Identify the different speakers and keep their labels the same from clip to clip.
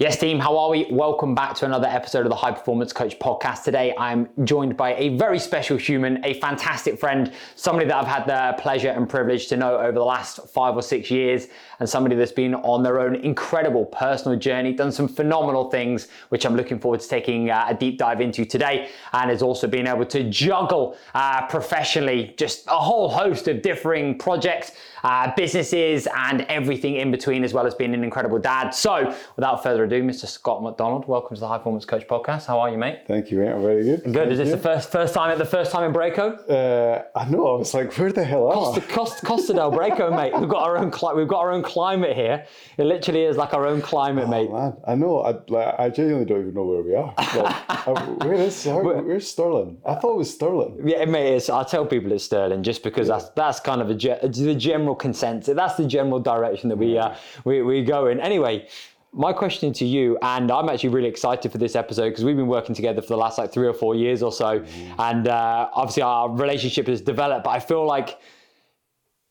Speaker 1: Yes, team, how are we? Welcome back to another episode of the High Performance Coach podcast. Today, I'm joined by a very special human, a fantastic friend, somebody that I've had the pleasure and privilege to know over the last five or six years, and somebody that's been on their own incredible personal journey, done some phenomenal things, which I'm looking forward to taking uh, a deep dive into today, and has also been able to juggle uh, professionally just a whole host of differing projects, uh, businesses, and everything in between, as well as being an incredible dad. So, without further ado, Mr. Scott Macdonald, welcome to the High Performance Coach Podcast. How are you, mate?
Speaker 2: Thank you, mate. I'm very good.
Speaker 1: Good.
Speaker 2: Thank
Speaker 1: Is this
Speaker 2: you.
Speaker 1: the first first time at the first time in Braco?
Speaker 2: Uh, I know. I was like, where the hell am
Speaker 1: Costa,
Speaker 2: I?
Speaker 1: Costa, Costa del Braco, mate. We've got our own cli- we've got our own climate here. It literally is like our own climate, mate.
Speaker 2: Man, I know. I, like, I genuinely don't even know where we are. Like, where is how, where's Stirling? I thought it was Stirling.
Speaker 1: Yeah, mate. It's, I tell people it's Stirling just because that's that's kind of a ge- the general consensus. That's the general direction that we uh, we we go in. Anyway, my question to you, and I'm actually really excited for this episode because we've been working together for the last like three or four years or so, and uh, obviously our relationship has developed. But I feel like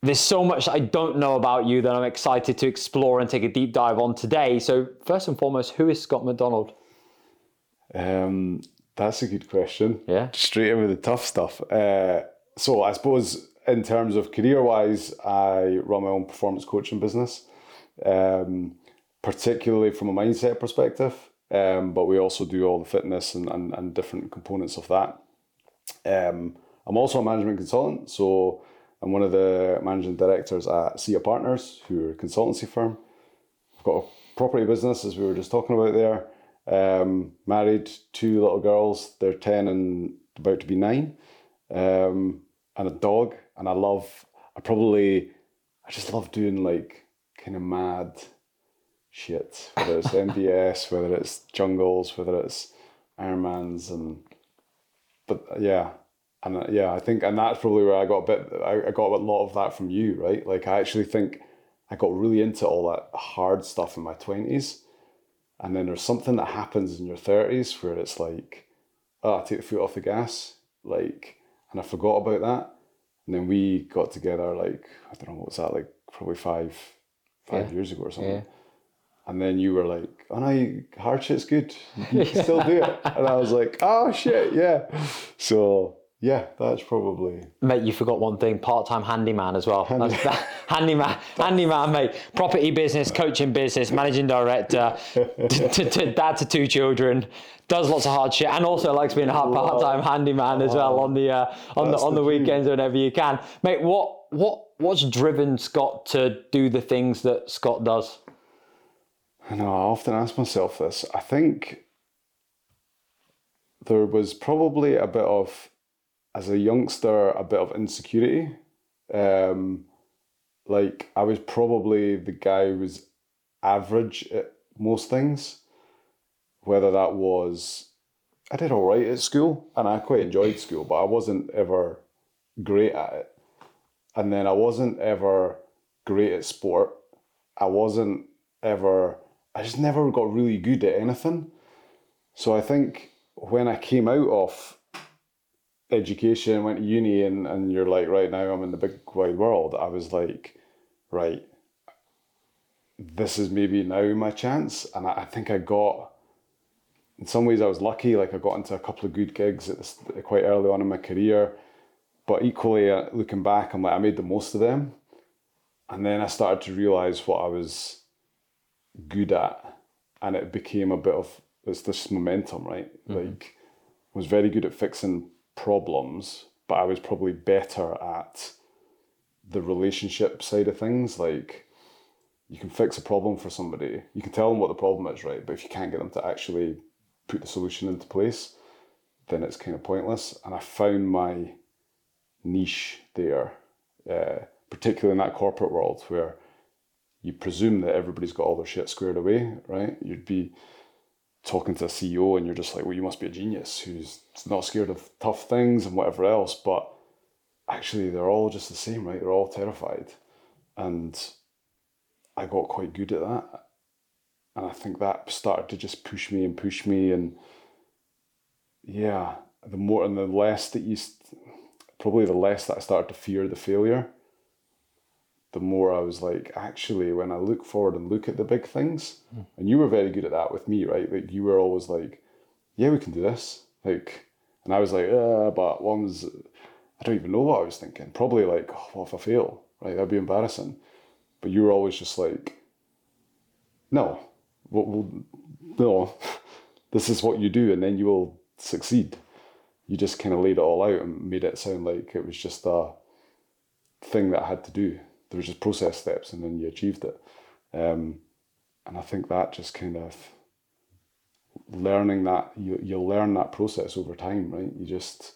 Speaker 1: there's so much I don't know about you that I'm excited to explore and take a deep dive on today. So first and foremost, who is Scott Macdonald?
Speaker 2: Um, that's a good question.
Speaker 1: Yeah.
Speaker 2: Straight in with the tough stuff. Uh, so I suppose in terms of career wise, I run my own performance coaching business, um, particularly from a mindset perspective. Um, but we also do all the fitness and, and, and different components of that. Um, I'm also a management consultant, so I'm one of the managing directors at SIA Partners, who are a consultancy firm. I've got a property business, as we were just talking about there. Um, married, two little girls. They're ten and about to be nine, um, and a dog. And I love. I probably. I just love doing like kind of mad shit. Whether it's MDS, whether it's jungles, whether it's Ironmans, and but yeah, and uh, yeah, I think, and that's probably where I got a bit. I, I got a lot of that from you, right? Like I actually think I got really into all that hard stuff in my twenties, and then there's something that happens in your thirties where it's like, oh, I take the foot off the gas, like, and I forgot about that, and then we got together like I don't know what was that like probably five five
Speaker 1: Yeah.
Speaker 2: years ago or something.
Speaker 1: Yeah.
Speaker 2: And then you were like, "Oh no, hard shit's good. You can still do it." And I was like, "Oh shit, yeah." So yeah, that's probably
Speaker 1: Mate, you forgot one thing: part-time handyman as well. That's that, handyman, handyman, mate. Property business, coaching business, managing director, dad to two children, does lots of hard shit, and also likes being a part-time handyman as well on the uh, on the on the
Speaker 2: the
Speaker 1: weekends whenever you can. Mate, what what what's driven Scott to do the things that Scott does?
Speaker 2: I know, I often ask myself this. I think there was probably a bit of, as a youngster, a bit of insecurity. Um, like, I was probably the guy who was average at most things, whether that was, I did all right at school and I quite enjoyed school, but I wasn't ever great at it. And then I wasn't ever great at sport. I wasn't ever, I just never got really good at anything. So I think when I came out of education, went to uni, and, and you're like, right now I'm in the big wide world, I was like, right, this is maybe now my chance. And I, I think I got, in some ways, I was lucky. Like I got into a couple of good gigs at this, quite early on in my career. But equally, uh, looking back, I'm like, I made the most of them. And then I started to realize what I was good at. And it became a bit of, it's this momentum, right? Like, was very good at fixing problems, but I was probably better at the relationship side of things. Like, you can fix a problem for somebody, you can tell them what the problem is, right? But if you can't get them to actually put the solution into place, then it's kind of pointless. And I found my niche there, uh, particularly in that corporate world where you presume that everybody's got all their shit squared away, right? You'd be talking to a CEO and you're just like, well, you must be a genius who's not scared of tough things and whatever else. But actually, they're all just the same, right? They're all terrified. And I got quite good at that. And I think that started to just push me and push me. And yeah, the more and the less that you, probably the less that I started to fear the failure, the more I was like, actually, when I look forward and look at the big things, and you were very good at that with me, right? Like you were always like, yeah, we can do this. Like, and I was like, uh, but one was, I don't even know what I was thinking. Probably like, oh, what if I fail? Right, that'd be embarrassing. But you were always just like, no, well, well, no, this is what you do, and then you will succeed. You just kind of laid it all out and made it sound like it was just a thing that I had to do. There was just process steps, and then you achieved it. Um, and I think that just kind of learning that you you'll learn that process over time, right? You just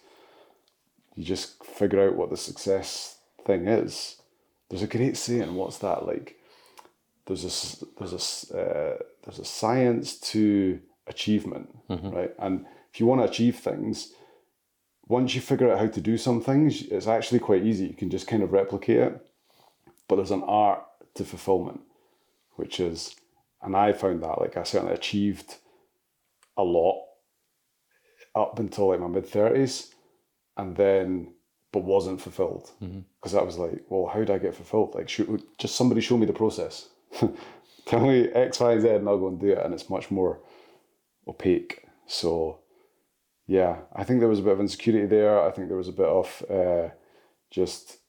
Speaker 2: you just figure out what the success thing is. There's a great saying. What's that like? There's a there's a uh, there's a science to achievement, right? And if you want to achieve things, once you figure out how to do some things, it's actually quite easy. You can just kind of replicate it. But there's an art to fulfillment, which is, and I found that like I certainly achieved a lot up until like my mid thirties, and then but wasn't fulfilled because I was like, well, how do I get fulfilled? Like, should, just somebody show me the process. Tell me X, Y, Z, and I'll go and do it. And it's much more opaque. So, yeah, I think there was a bit of insecurity there. I think there was a bit of uh, just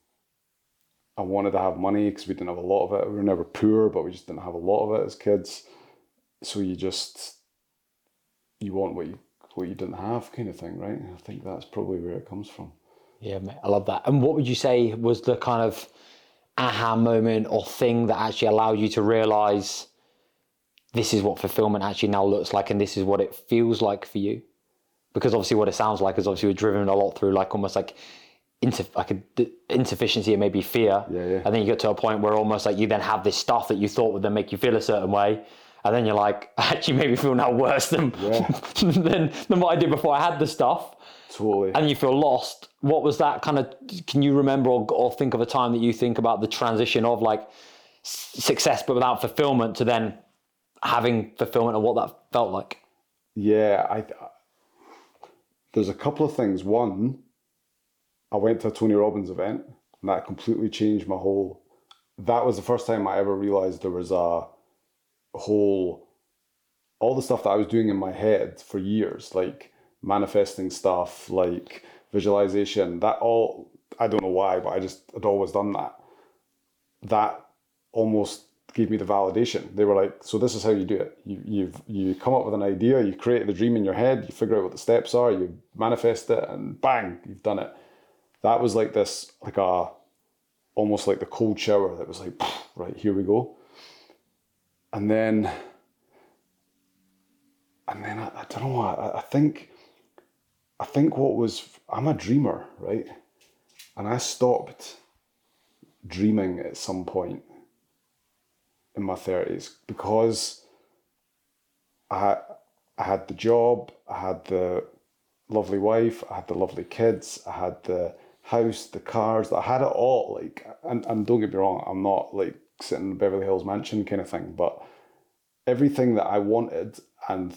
Speaker 2: I wanted to have money because we didn't have a lot of it. We were never poor, but we just didn't have a lot of it as kids. So you just you want what you what you didn't have, kind of thing, right? I think that's probably where it comes from.
Speaker 1: Yeah, mate, I love that. And what would you say was the kind of aha moment or thing that actually allowed you to realize this is what fulfillment actually now looks like and this is what it feels like for you? Because obviously, what it sounds like is obviously we're driven a lot through like almost like like a d- insufficiency and maybe fear.
Speaker 2: Yeah, yeah.
Speaker 1: And then you get to a point where almost like you then have this stuff that you thought would then make you feel a certain way. And then you're like, actually maybe feel now worse than,
Speaker 2: Yeah.
Speaker 1: than, than what I did before I had the stuff
Speaker 2: Totally.
Speaker 1: and you feel lost. What was that kind of? Can you remember or, or think of a time that you think about the transition of like success but without fulfillment to then having fulfillment and what that felt like?
Speaker 2: Yeah, I. There's a couple of things. One, I went to a Tony Robbins event, and that completely changed my whole. That was the first time I ever realized there was a whole, all the stuff that I was doing in my head for years, like manifesting stuff, like visualization. That all I don't know why, but I just had always done that. That almost gave me the validation. They were like, "So this is how you do it. You you've you come up with an idea, you create the dream in your head, you figure out what the steps are, you manifest it, and bang, you've done it." That was like this, like a, almost like the cold shower. That was like, right here we go. And then, and then I, I don't know. I, I think, I think what was I'm a dreamer, right? And I stopped dreaming at some point in my thirties because I I had the job, I had the lovely wife, I had the lovely kids, I had the house, the cars, I had it all. Like, and, and don't get me wrong, I'm not like sitting in Beverly Hills mansion kind of thing, but everything that I wanted and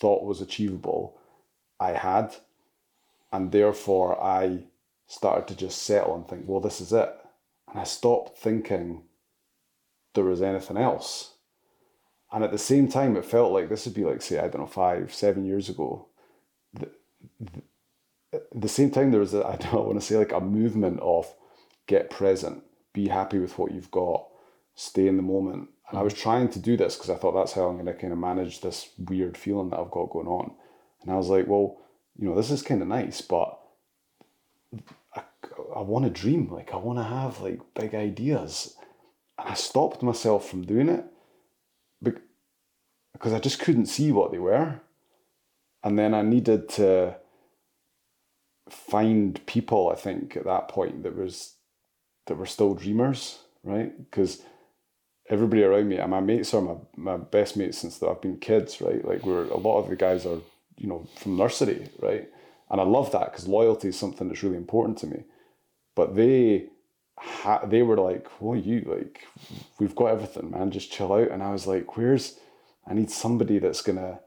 Speaker 2: thought was achievable, I had, and therefore I started to just settle and think, well, this is it, and I stopped thinking there was anything else. And at the same time, it felt like this would be like, say, I don't know, five, seven years ago. At the same time, there was, a, I don't want to say like a movement of get present, be happy with what you've got, stay in the moment. And I was mm-hmm. trying to do this because I thought that's how I'm going to kind of manage this weird feeling that I've got going on. And I was like, well, you know, this is kind of nice, but I, I want to dream. Like, I want to have like big ideas. And I stopped myself from doing it because I just couldn't see what they were. And then I needed to find people, I think, at that point that was that were still dreamers, right? Because everybody around me, and my mates are my, my best mates since I've been kids, right? Like we're a lot of the guys are, you know, from nursery, right? And I love that because loyalty is something that's really important to me. But they ha- they were like, "Well, you like, we've got everything, man. Just chill out." And I was like, "Where's? I need somebody that's gonna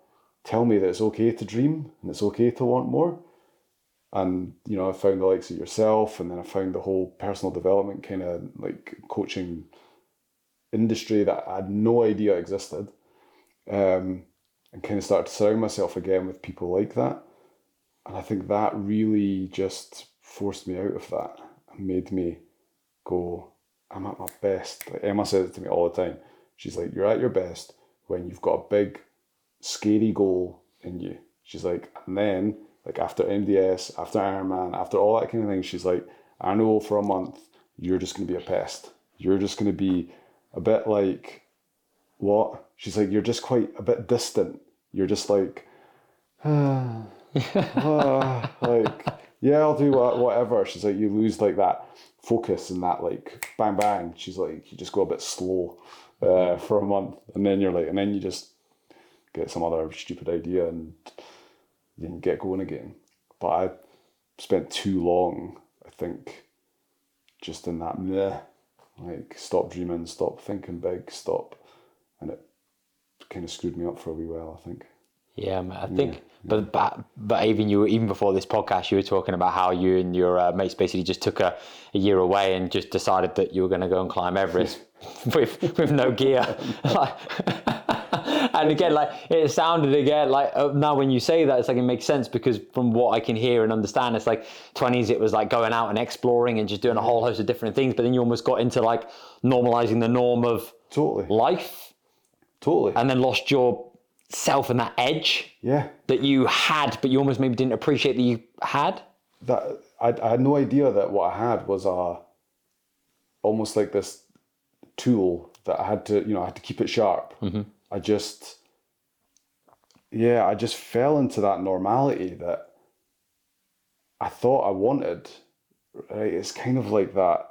Speaker 2: tell me that it's okay to dream and it's okay to want more." And you know I found the likes of yourself, and then I found the whole personal development kind of like coaching industry that I had no idea existed, um, and kind of started to surround myself again with people like that, and I think that really just forced me out of that and made me go, I'm at my best. Like Emma says it to me all the time. She's like, you're at your best when you've got a big, scary goal in you. She's like, and then like after MDS, after Ironman, after all that kind of thing, she's like, I know for a month you're just going to be a pest. You're just going to be a bit like what? She's like, you're just quite a bit distant. You're just like, ah, ah, like yeah, I'll do what, whatever. She's like, you lose like that focus and that like bang bang. She's like, you just go a bit slow uh, for a month, and then you're like, and then you just get some other stupid idea and then get going again. But I spent too long, I think, just in that meh, like stop dreaming, stop thinking big, stop, and it kind of screwed me up for a wee while. I think.
Speaker 1: Yeah, I think, but, but but even you even before this podcast, you were talking about how you and your uh, mates basically just took a, a year away and just decided that you were going to go and climb Everest with with no gear. and again, like it sounded again like uh, now when you say that, it's like it makes sense because from what I can hear and understand, it's like twenties. It was like going out and exploring and just doing a whole host of different things. But then you almost got into like normalizing the norm of
Speaker 2: Totally.
Speaker 1: life,
Speaker 2: Totally.
Speaker 1: and then lost your self and that edge
Speaker 2: yeah.
Speaker 1: that you had, but you almost maybe didn't appreciate that you had.
Speaker 2: that I, I had no idea that what I had was a almost like this tool that I had to you know I had to keep it sharp. I just yeah I just fell into that normality that I thought I wanted. Right, it's kind of like that.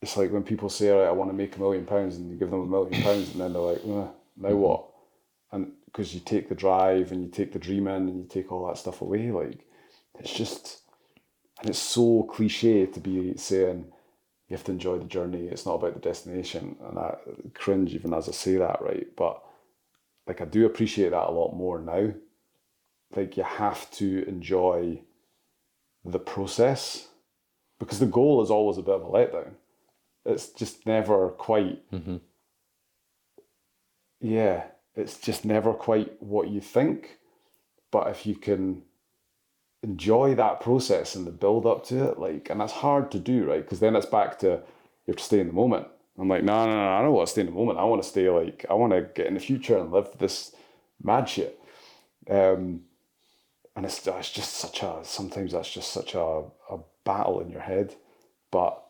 Speaker 2: It's like when people say, "Right, I want to make a million pounds," and you give them a million pounds, and then they're like, eh, "Now what?" And because you take the drive and you take the dream in and you take all that stuff away, like it's just, and it's so cliche to be saying you have to enjoy the journey. It's not about the destination, and I cringe even as I say that, right? But like I do appreciate that a lot more now. Like you have to enjoy the process because the goal is always a bit of a letdown. It's just never quite. Mm-hmm. Yeah, it's just never quite what you think. But if you can enjoy that process and the build up to it, like, and that's hard to do, right? Because then it's back to you have to stay in the moment. I'm like, no, no, no, I don't want to stay in the moment. I want to stay like, I want to get in the future and live this mad shit. Um, and it's, it's just such a, sometimes that's just such a, a battle in your head. But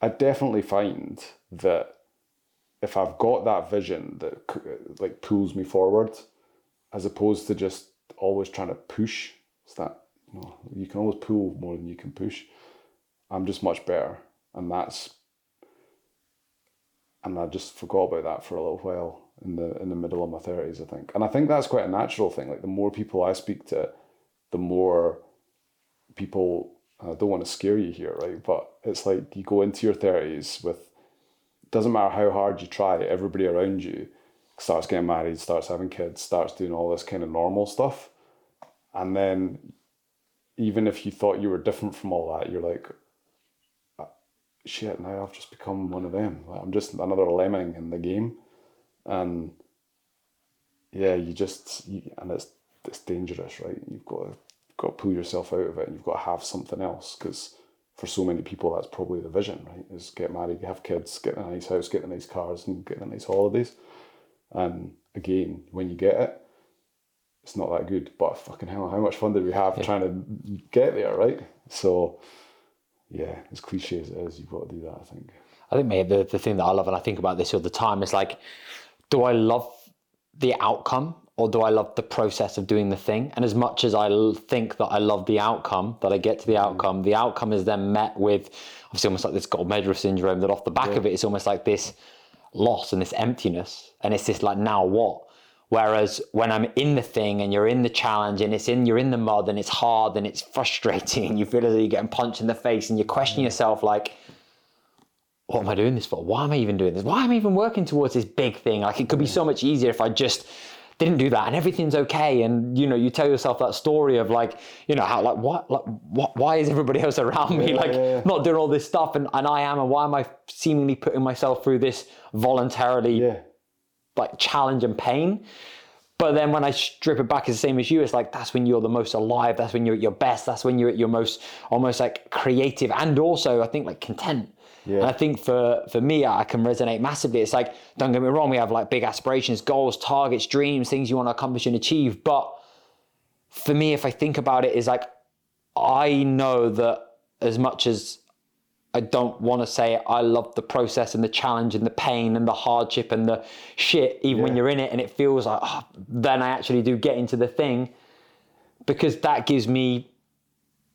Speaker 2: I definitely find that if I've got that vision that like pulls me forward, as opposed to just always trying to push, it's that you know you can always pull more than you can push. I'm just much better, and that's and I just forgot about that for a little while in the in the middle of my thirties, I think, and I think that's quite a natural thing. Like the more people I speak to, the more people. I don't want to scare you here, right? But it's like you go into your thirties with doesn't matter how hard you try, everybody around you starts getting married, starts having kids, starts doing all this kind of normal stuff. And then even if you thought you were different from all that, you're like, "Uh, shit, now I've just become one of them. Like, I'm just another lemming in the game. And yeah, you just, you, and it's, it's dangerous, right? You've got to, got to pull yourself out of it and you've got to have something else because for so many people, that's probably the vision, right? Is get married, have kids, get a nice house, get the nice cars, and get the nice holidays. And again, when you get it, it's not that good. But fucking hell, how much fun did we have trying to get there, right? So, yeah, as cliche as it is, you've got to do that. I think.
Speaker 1: I think maybe the, the thing that I love, and I think about this all the time, is like, do I love the outcome or do I love the process of doing the thing? And as much as I l- think that I love the outcome, that I get to the mm. outcome, the outcome is then met with obviously almost like this gold medalist syndrome. That off the back of it, it's almost like this loss and this emptiness, and it's this like now what? Whereas when I'm in the thing and you're in the challenge and it's in you're in the mud and it's hard and it's frustrating and you feel as though you're getting punched in the face and you question mm. yourself like, what am I doing this for? Why am I even doing this? Why am I even working towards this big thing? Like it could be mm. so much easier if I just didn't do that and everything's okay and you know you tell yourself that story of like you know how like what like what why is everybody else around me like
Speaker 2: yeah, yeah.
Speaker 1: not doing all this stuff and, and I am and why am I seemingly putting myself through this voluntarily
Speaker 2: Yeah.
Speaker 1: Like challenge and pain but then when I strip it back, it's the same as you. It's like that's when you're the most alive. That's when you're at your best. That's when you're at your most almost like creative and also I think like content.
Speaker 2: Yeah.
Speaker 1: And I think for for me, I can resonate massively. It's like don't get me wrong, we have like big aspirations, goals, targets, dreams, things you want to accomplish and achieve. But for me, if I think about it, is like I know that as much as I don't want to say I love the process and the challenge and the pain and the hardship and the shit, even when you're in it and it feels like, oh, then I actually do get into the thing because that gives me,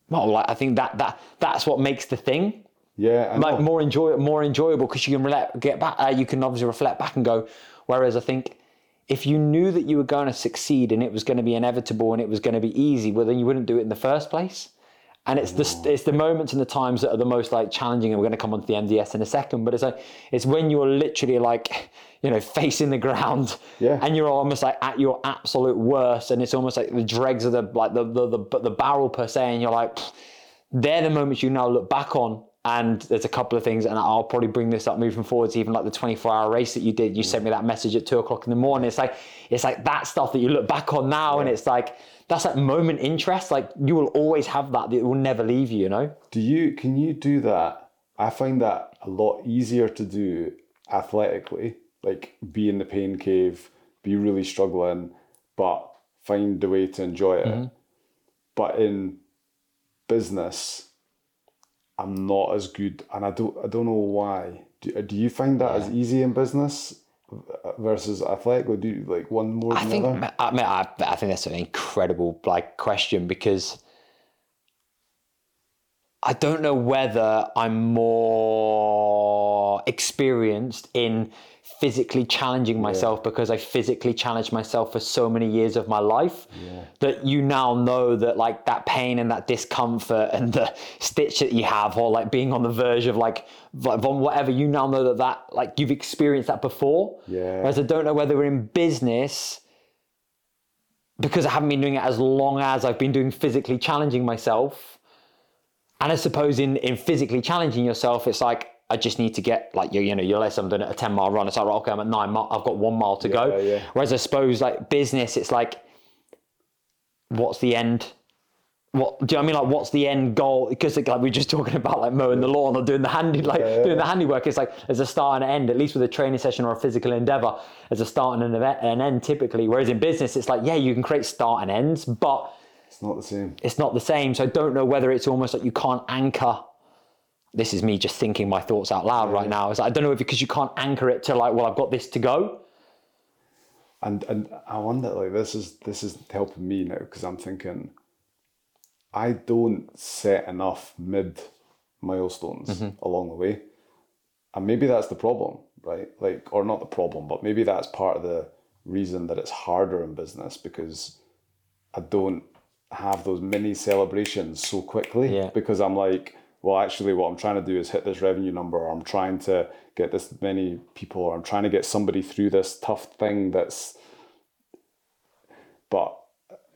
Speaker 1: well, like I think that that that's what makes the thing
Speaker 2: Yeah. I
Speaker 1: like
Speaker 2: know.
Speaker 1: more enjoy more enjoyable because you can relate, get back. Uh, you can obviously reflect back and go. Whereas I think if you knew that you were going to succeed and it was going to be inevitable and it was going to be easy, well then you wouldn't do it in the first place. And it's the it's the moments and the times that are the most like challenging. And we're going to come onto the MDS in a second, but it's like it's when you're literally like you know facing the ground,
Speaker 2: Yeah.
Speaker 1: and you're almost like at your absolute worst, and it's almost like the dregs of the like the the the, the barrel per se, and you're like, they're the moments you now look back on. And there's a couple of things, and I'll probably bring this up moving forwards. Even like the 24-hour race that you did, you mm. sent me that message at two o'clock in the morning. It's like it's like that stuff that you look back on now, and it's like that's like moment interest. Like you will always have that; that it will never leave you. You know?
Speaker 2: Do you can you do that? I find that a lot easier to do athletically, like be in the pain cave, be really struggling, but find a way to enjoy it. Mm-hmm. But in business, I'm not as good, and I don't I don't know why. Do, do you find that as easy in business versus athletic? Or do you like one more
Speaker 1: I think
Speaker 2: the other?
Speaker 1: I, mean, I, I think that's an incredible like question because I don't know whether I'm more experienced in physically challenging myself because I physically challenged myself for so many years of my life that you now know that like that pain and that discomfort and the stitch that you have or like being on the verge of like like Von whatever you now know that that like you've experienced that before
Speaker 2: Yeah.
Speaker 1: whereas I don't know whether we're in business because I haven't been doing it as long as I've been doing physically challenging myself. And I suppose in, in physically challenging yourself, it's like I just need to get like you, you know, you're let's I'm doing a 10 mile run. It's like, right, okay, I'm at nine mile, I've got one mile to go.
Speaker 2: Yeah, yeah.
Speaker 1: Whereas I suppose like business, it's like, what's the end? What do you know what I mean? Like, what's the end goal? Because like, we we're just talking about like mowing the lawn or doing the handy, like
Speaker 2: yeah,
Speaker 1: doing the handiwork. It's like there's a start and an end. At least with a training session or a physical endeavor, there's a start and an, event, an end typically. Whereas in business, it's like yeah, you can create start and ends, but
Speaker 2: It's not the same.
Speaker 1: it's not the same. So I don't know whether it's almost like you can't anchor. This is me just thinking my thoughts out loud right now. It's like, I don't know if because you can't anchor it to like, well, I've got this to go.
Speaker 2: and and I wonder like this is this is helping me now because I'm thinking I don't set enough mid milestones mm-hmm. along the way, and maybe that's the problem, right? Like, or not the problem, but maybe that's part of the reason that it's harder in business because I don't have those mini celebrations so quickly
Speaker 1: Yeah.
Speaker 2: because I'm like, well, actually, what I'm trying to do is hit this revenue number, or I'm trying to get this many people, or I'm trying to get somebody through this tough thing that's. But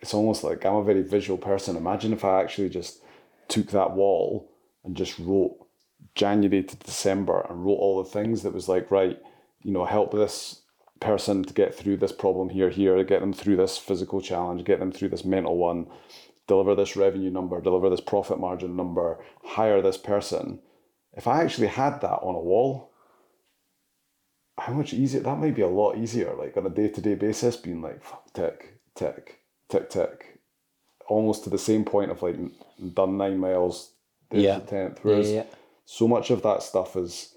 Speaker 2: it's almost like I'm a very visual person. Imagine if I actually just took that wall and just wrote January to December and wrote all the things that was like, right, you know, help this person to get through this problem here, here, get them through this physical challenge, get them through this mental one, deliver this revenue number, deliver this profit margin number, hire this person. If I actually had that on a wall, how much easier that might be a lot easier, like on a day to day basis, being like fuck, tick, tick, tick, tick, almost to the same point of like done nine miles,
Speaker 1: Yeah.
Speaker 2: tenth. Whereas
Speaker 1: yeah.
Speaker 2: so much of that stuff is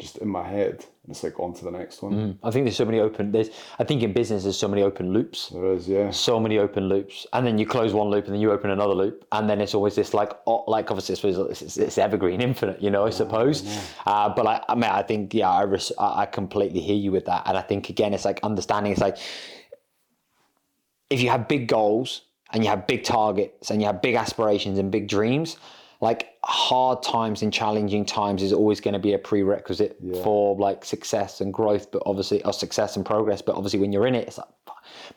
Speaker 2: just in my head, and it's like on to the next one.
Speaker 1: I think there's so many open. There's. I think in business there's so many open loops.
Speaker 2: There is, yeah,
Speaker 1: so many open loops, and then you close one loop, and then you open another loop, and then it's always this like, oh, like obviously it's, it's, it's evergreen, infinite, you know, I suppose. Uh, but I, I mean, I think yeah, I, res- I I completely hear you with that, and I think again, it's like understanding. It's like if you have big goals and you have big targets and you have big aspirations and big dreams, like hard times and challenging times is always going to be a prerequisite for like success and growth, but obviously, or success and progress. But obviously, when you're in it, it's like,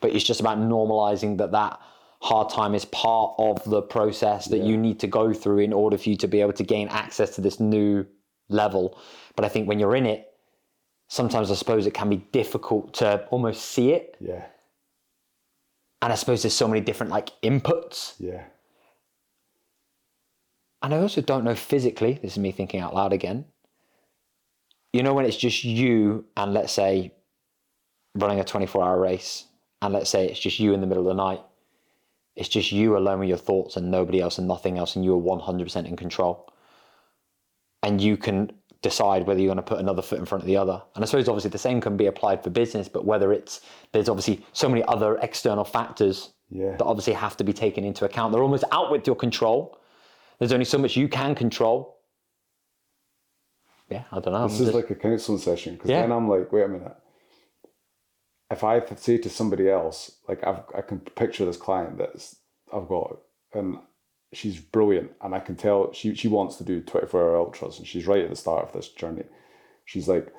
Speaker 1: but it's just about normalizing that that hard time is part of the process that you need to go through in order for you to be able to gain access to this new level. But I think when you're in it, sometimes I suppose it can be difficult to almost see it.
Speaker 2: Yeah.
Speaker 1: And I suppose there's so many different like inputs.
Speaker 2: Yeah.
Speaker 1: And I also don't know physically, this is me thinking out loud again. You know, when it's just you and let's say running a 24 hour race, and let's say it's just you in the middle of the night, it's just you alone with your thoughts and nobody else and nothing else, and you are 100% in control. And you can decide whether you're going to put another foot in front of the other. And I suppose obviously the same can be applied for business, but whether it's, there's obviously so many other external factors
Speaker 2: Yeah.
Speaker 1: that obviously have to be taken into account. They're almost out with your control. There's only so much you can control. Yeah, I don't know.
Speaker 2: This
Speaker 1: I'm
Speaker 2: is
Speaker 1: just-
Speaker 2: like a counseling session because
Speaker 1: Yeah.
Speaker 2: then I'm like, wait a minute. If I say to somebody else, like I've, I can picture this client that's I've got, and she's brilliant, and I can tell she she wants to do 24 hour ultras, and she's right at the start of this journey. She's like,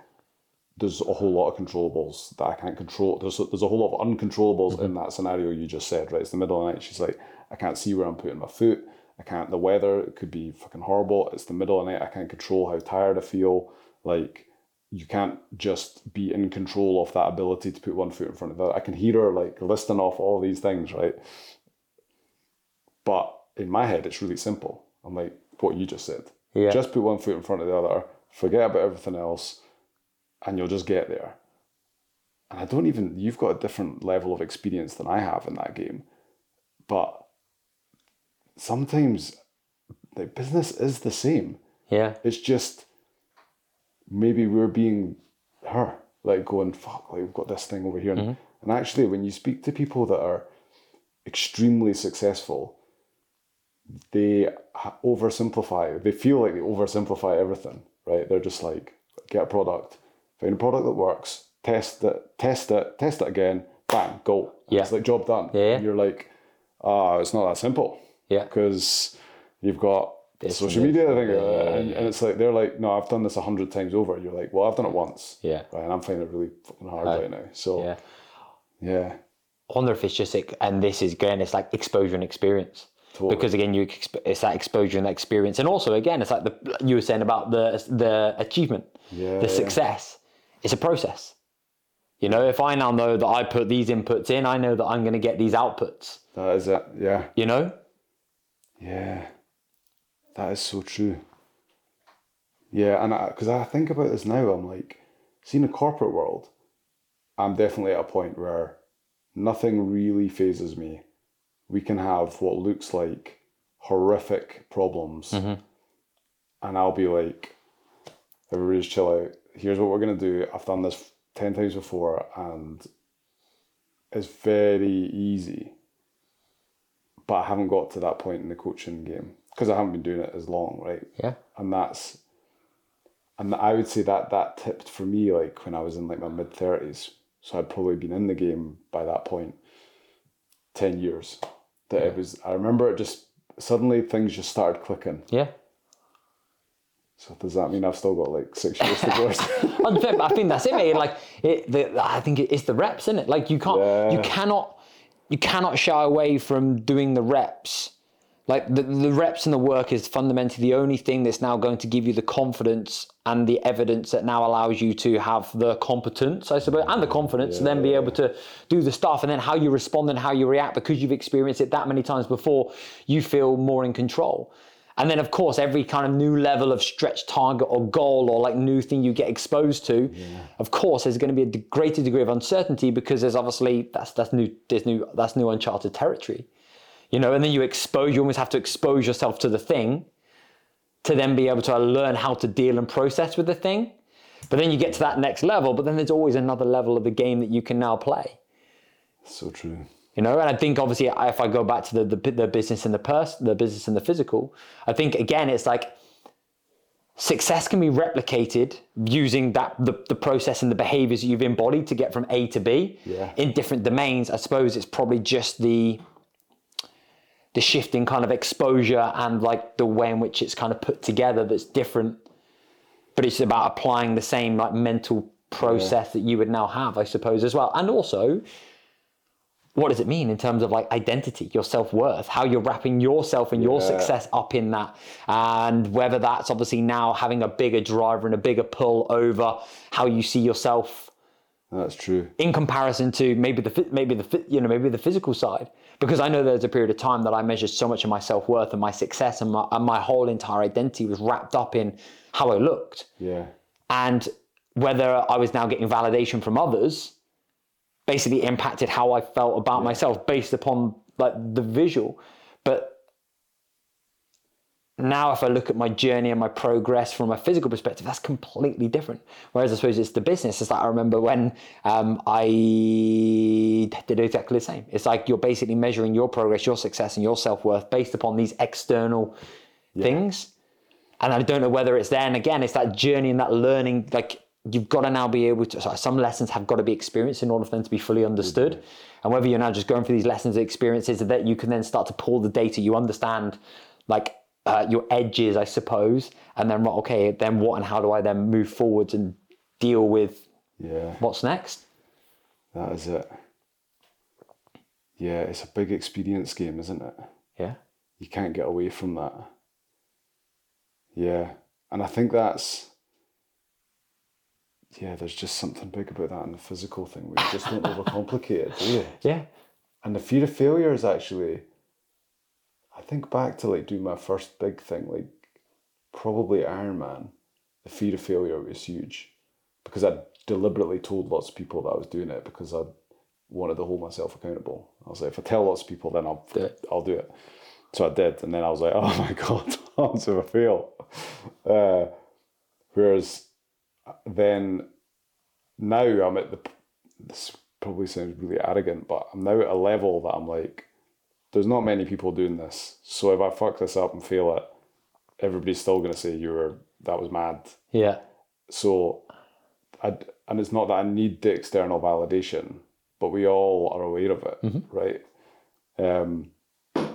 Speaker 2: there's a whole lot of controllables that I can't control. There's a, there's a whole lot of uncontrollables in mm-hmm. that scenario you just said, right? It's the middle of the night. She's like, I can't see where I'm putting my foot. I can't, the weather it could be fucking horrible. It's the middle of the night. I can't control how tired I feel. Like, you can't just be in control of that ability to put one foot in front of the other. I can hear her like listing off all these things, right? But in my head, it's really simple. I'm like, what you just said.
Speaker 1: Yeah.
Speaker 2: Just put one foot in front of the other, forget about everything else, and you'll just get there. And I don't even, you've got a different level of experience than I have in that game. But sometimes like business is the same.
Speaker 1: yeah,
Speaker 2: It's just maybe we're being her, like going, fuck, like we've got this thing over here. And, and actually, when you speak to people that are extremely successful, they oversimplify. They feel like they oversimplify everything, right? They're just like, get a product, find a product that works, test it, test it, test it again, bang, go.
Speaker 1: Yeah.
Speaker 2: It's like job done.
Speaker 1: Yeah.
Speaker 2: And you're like, ah, it's not that simple
Speaker 1: yeah,
Speaker 2: because you've got
Speaker 1: This
Speaker 2: social media thing,
Speaker 1: Yeah,
Speaker 2: and, and it's like they're like, no, I've done this a hundred times over. You're like, well, I've done it once,
Speaker 1: yeah,
Speaker 2: right? And I'm finding it really fucking hard right now. So
Speaker 1: yeah.
Speaker 2: yeah,
Speaker 1: I wonder if it's just, like, and this is again, it's like exposure and experience.
Speaker 2: Totally.
Speaker 1: Because again, you exp- it's that exposure and that experience, and also again, it's like the you were saying about the the achievement,
Speaker 2: Yeah,
Speaker 1: the
Speaker 2: yeah.
Speaker 1: success. It's a process. You know, if I now know that I put these inputs in, I know that I'm going to get these outputs.
Speaker 2: that is it. Yeah,
Speaker 1: You know,
Speaker 2: yeah, that is so true. Yeah, and because I, think about this now, I'm like, see, in the corporate world, I'm definitely at a point where nothing really phases me. We can have what looks like horrific problems, mm-hmm. and I'll be like, everybody's chill out. Here's what we're gonna do. I've done this ten times before, and it's very easy. But I haven't got to that point in the coaching game because I haven't been doing it as long, right?
Speaker 1: yeah,
Speaker 2: and that's and I would say that that tipped for me like when I was in like my mid thirties. So I'd probably been in the game by that point, ten years. That it was. I remember it just suddenly things just started clicking.
Speaker 1: yeah.
Speaker 2: So does that mean I've still got like six years to go?
Speaker 1: I think that's it, mate. Like, it, the, I think it's the reps, isn't it? Like, you can't, you cannot, you cannot shy away from doing the reps. Like the, the reps and the work is fundamentally the only thing that's now going to give you the confidence and the evidence that now allows you to have the competence, I suppose, and the confidence to then be able to do the stuff. And then how you respond and how you react because you've experienced it that many times before, you feel more in control. And then, of course, every kind of new level of stretch target or goal or like new thing you get exposed to, of course, there's going to be a greater degree of uncertainty because there's obviously that's that's new there's new that's new uncharted territory, you know. And then you expose you almost have to expose yourself to the thing to then be able to learn how to deal and process with the thing. But then you get to that next level. But then there's always another level of the game that you can now play
Speaker 2: so true.
Speaker 1: you know and i think obviously if i go back to the the, the business and the person the business and the physical i think again it's like success can be replicated using that the, the process and the behaviors that you've embodied to get from a to b
Speaker 2: Yeah.
Speaker 1: in different domains i suppose it's probably just the the shifting kind of exposure and like the way in which it's kind of put together that's different but it's about applying the same like mental process that you would now have i suppose as well and also what does it mean in terms of like identity, your self worth, how you're wrapping yourself and your
Speaker 2: Yeah.
Speaker 1: success up in that, and whether that's obviously now having a bigger driver and a bigger pull over how you see yourself
Speaker 2: That's true.
Speaker 1: in comparison to maybe the maybe the you know maybe the physical side because I know there's a period of time that I measured so much of my self worth and my success and my, and my whole entire identity was wrapped up in how I looked.
Speaker 2: Yeah.
Speaker 1: and whether I was now getting validation from others basically impacted how I felt about myself based upon like the visual. But now if I look at my journey and my progress from a physical perspective, that's completely different. Whereas I suppose it's the business. It's like I remember when um, I did exactly the same. It's like you're basically measuring your progress, your success, and your self worth based upon these external things. And I don't know whether it's there. And again, it's that journey and that learning. Like you've got to now be able to. Sorry, some lessons have got to be experienced in order for them to be fully understood. And whether you're now just going through these lessons and experiences, that you can then start to pull the data. You understand, like uh, your edges, I suppose, and then right, okay, then what and how do I then move forwards and deal with
Speaker 2: Yeah.
Speaker 1: what's next?
Speaker 2: That is it. Yeah, it's a big experience game, isn't it?
Speaker 1: Yeah,
Speaker 2: You can't get away from that. Yeah. And I think that's yeah, there's just something big about that in the physical thing We just don't overcomplicate it, do you?
Speaker 1: yeah,
Speaker 2: And the fear of failure is actually I think back to like doing my first big thing, like probably Ironman. The fear of failure was huge. Because I deliberately told lots of people that I was doing it because I wanted to hold myself accountable. I was like, if I tell lots of people, then I'll
Speaker 1: Do it.
Speaker 2: I'll do it. So I did, and then I was like, oh my god, what if I fail? Uh, whereas then now I'm at the this probably sounds really arrogant, but I'm now at a level that I'm like, there's not many people doing this. So if I fuck this up and fail it, everybody's still gonna say you were that was mad.
Speaker 1: yeah,
Speaker 2: So I and it's not that I need the external validation, but we all are aware of it, right? Um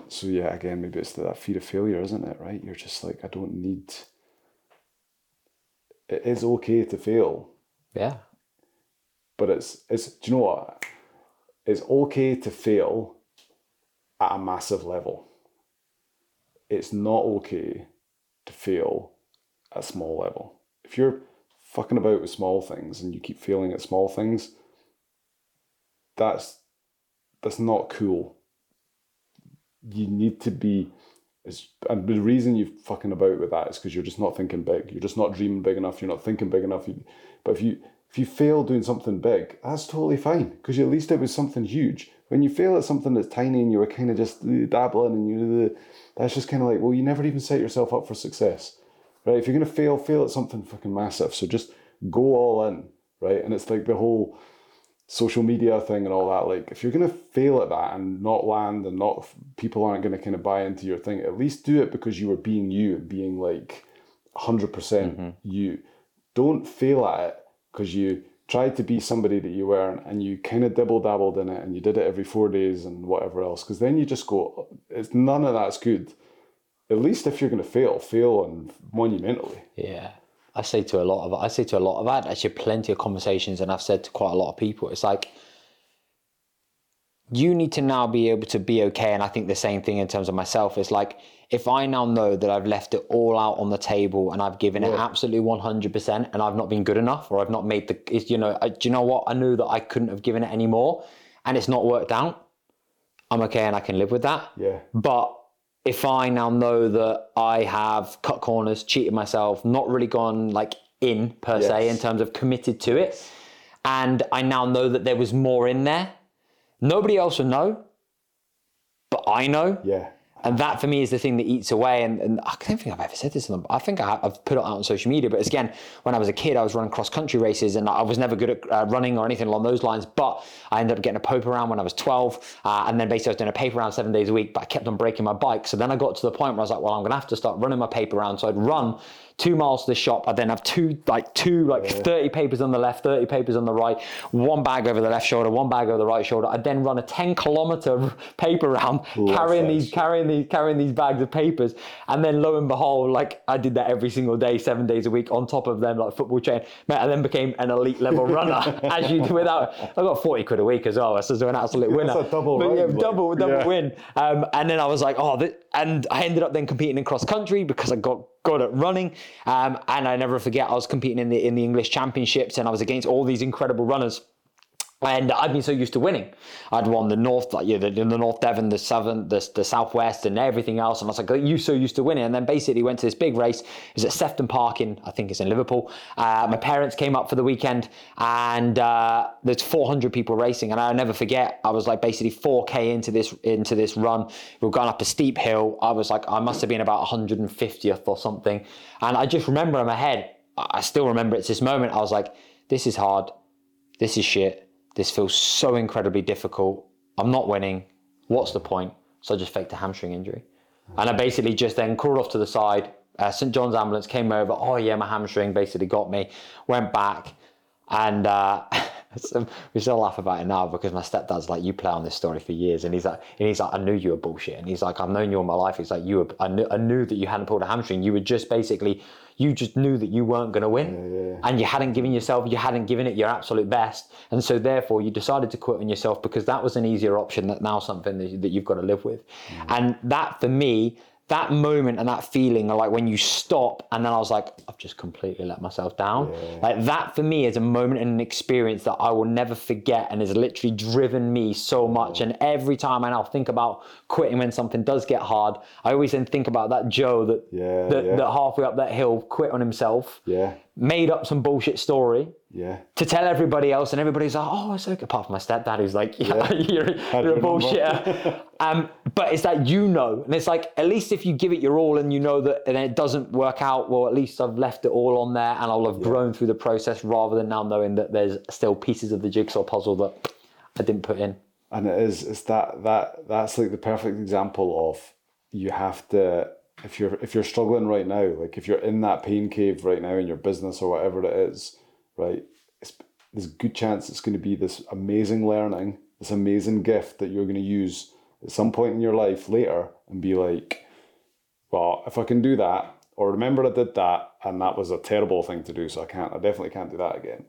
Speaker 2: so yeah, again, maybe it's that fear of failure, isn't it? Right? You're just like, I don't need it is okay to fail
Speaker 1: yeah,
Speaker 2: but it's it's do you know what it's okay to fail at a massive level it's not okay to fail at a small level if you're fucking about with small things and you keep failing at small things that's that's not cool you need to be it's, and the reason you're fucking about with that is because you're just not thinking big. You're just not dreaming big enough. You're not thinking big enough. You, but if you if you fail doing something big, that's totally fine because at least it was something huge. When you fail at something that's tiny and you were kind of just dabbling and you, that's just kind of like, well, you never even set yourself up for success, right? If you're gonna fail, fail at something fucking massive. So just go all in, right? And it's like the whole social media thing and all that like if you're going to fail at that and not land and not people aren't going to kind of buy into your thing at least do it because you were being you and being like 100% mm-hmm. you don't fail at it because you tried to be somebody that you weren't and you kind of dibble dabbled in it and you did it every four days and whatever else because then you just go it's none of that's good at least if you're going to fail fail and monumentally
Speaker 1: yeah. I say to a lot of I say to a lot of that actually plenty of conversations, and I've said to quite a lot of people, it's like you need to now be able to be okay. And I think the same thing in terms of myself. is like if I now know that I've left it all out on the table and I've given it absolutely one hundred percent, and I've not been good enough, or I've not made the, you know, I, do you know what? I knew that I couldn't have given it any more, and it's not worked out. I'm okay, and I can live with that.
Speaker 2: yeah
Speaker 1: But if I now know that I have cut corners, cheated myself, not really gone like in per se in terms of committed to it, and I now know that there was more in there, nobody else will know, but I know.
Speaker 2: yeah
Speaker 1: And that for me is the thing that eats away. And, and I don't think I've ever said this. I think I, I've put it out on social media. But again, when I was a kid, I was running cross country races and I was never good at uh, running or anything along those lines. But I ended up getting a pope around when I was 12. Uh, and then basically I was doing a paper round seven days a week, but I kept on breaking my bike. So then I got to the point where I was like, well, I'm going to have to start running my paper round. So I'd run two miles to the shop. I then have two like two like thirty papers on the left, thirty papers on the right, one bag over the left shoulder, one bag over the right shoulder. I then run a ten kilometer paper round, carrying these carrying these carrying these bags of papers, and then lo and behold, like I did that every single day, seven days a week. On top of them, like football chain, mate, I then became an elite level runner. as you do without, I got forty quid a week as well. So an absolute winner.
Speaker 2: That's a double
Speaker 1: But, yeah, double double
Speaker 2: yeah.
Speaker 1: win. Um, and then I was like, oh, and I ended up then competing in cross country because I got good at running. Um, and I never forget, I was competing in the in the English championships, and I was against all these incredible runners. And I'd been so used to winning. I'd won the North, like yeah, the, the North Devon, the Southern, the, the Southwest, and everything else. And I was like, you so used to winning. And then basically went to this big race. It was at Sefton Park in, I think it's in Liverpool. Uh, my parents came up for the weekend, and uh, there's 400 people racing. And I'll never forget, I was like basically 4k into this into this run. We were going up a steep hill. I was like, I must have been about 150th or something. And I just remember in my head, I still remember it's this moment. I was like, this is hard. This is shit this feels so incredibly difficult. I'm not winning. What's the point? So I just faked a hamstring injury. And I basically just then crawled off to the side. Uh, St. John's ambulance came over. Oh, yeah, my hamstring basically got me. Went back. And uh, we still laugh about it now because my stepdad's like, you play on this story for years. And he's like, and he's like, I knew you were bullshit. And he's like, I've known you all my life. He's like, you were, I knew, I knew that you hadn't pulled a hamstring. You were just basically, you just knew that you weren't going to win. And you hadn't given yourself, you hadn't given it your absolute best. And so therefore you decided to quit on yourself because that was an easier option that now something that, that you've got to live with. And that for me, that moment and that feeling like when you stop and then I was like, I've just completely let myself down. Like that for me is a moment and an experience that I will never forget and has literally driven me so much. And every time I now think about quitting when something does get hard, I always then think about that Joe that
Speaker 2: Yeah,
Speaker 1: that,
Speaker 2: yeah.
Speaker 1: that halfway up that hill quit on himself,
Speaker 2: Yeah,
Speaker 1: made up some bullshit story
Speaker 2: yeah.
Speaker 1: to tell everybody else, and everybody's like, "Oh, it's okay." Apart from my stepdad, who's like, "Yeah, you're, you're a bullshitter." um, but it's that you know, and it's like at least if you give it your all, and you know that, and it doesn't work out, well, at least I've left it all on there, and I'll have grown through the process, rather than now knowing that there's still pieces of the jigsaw puzzle that I didn't put in.
Speaker 2: And it is it's that that that's like the perfect example of you have to if you're if you're struggling right now like if you're in that pain cave right now in your business or whatever it is right there's a good chance it's going to be this amazing learning this amazing gift that you're going to use at some point in your life later and be like well if i can do that or remember i did that and that was a terrible thing to do so i can't i definitely can't do that again.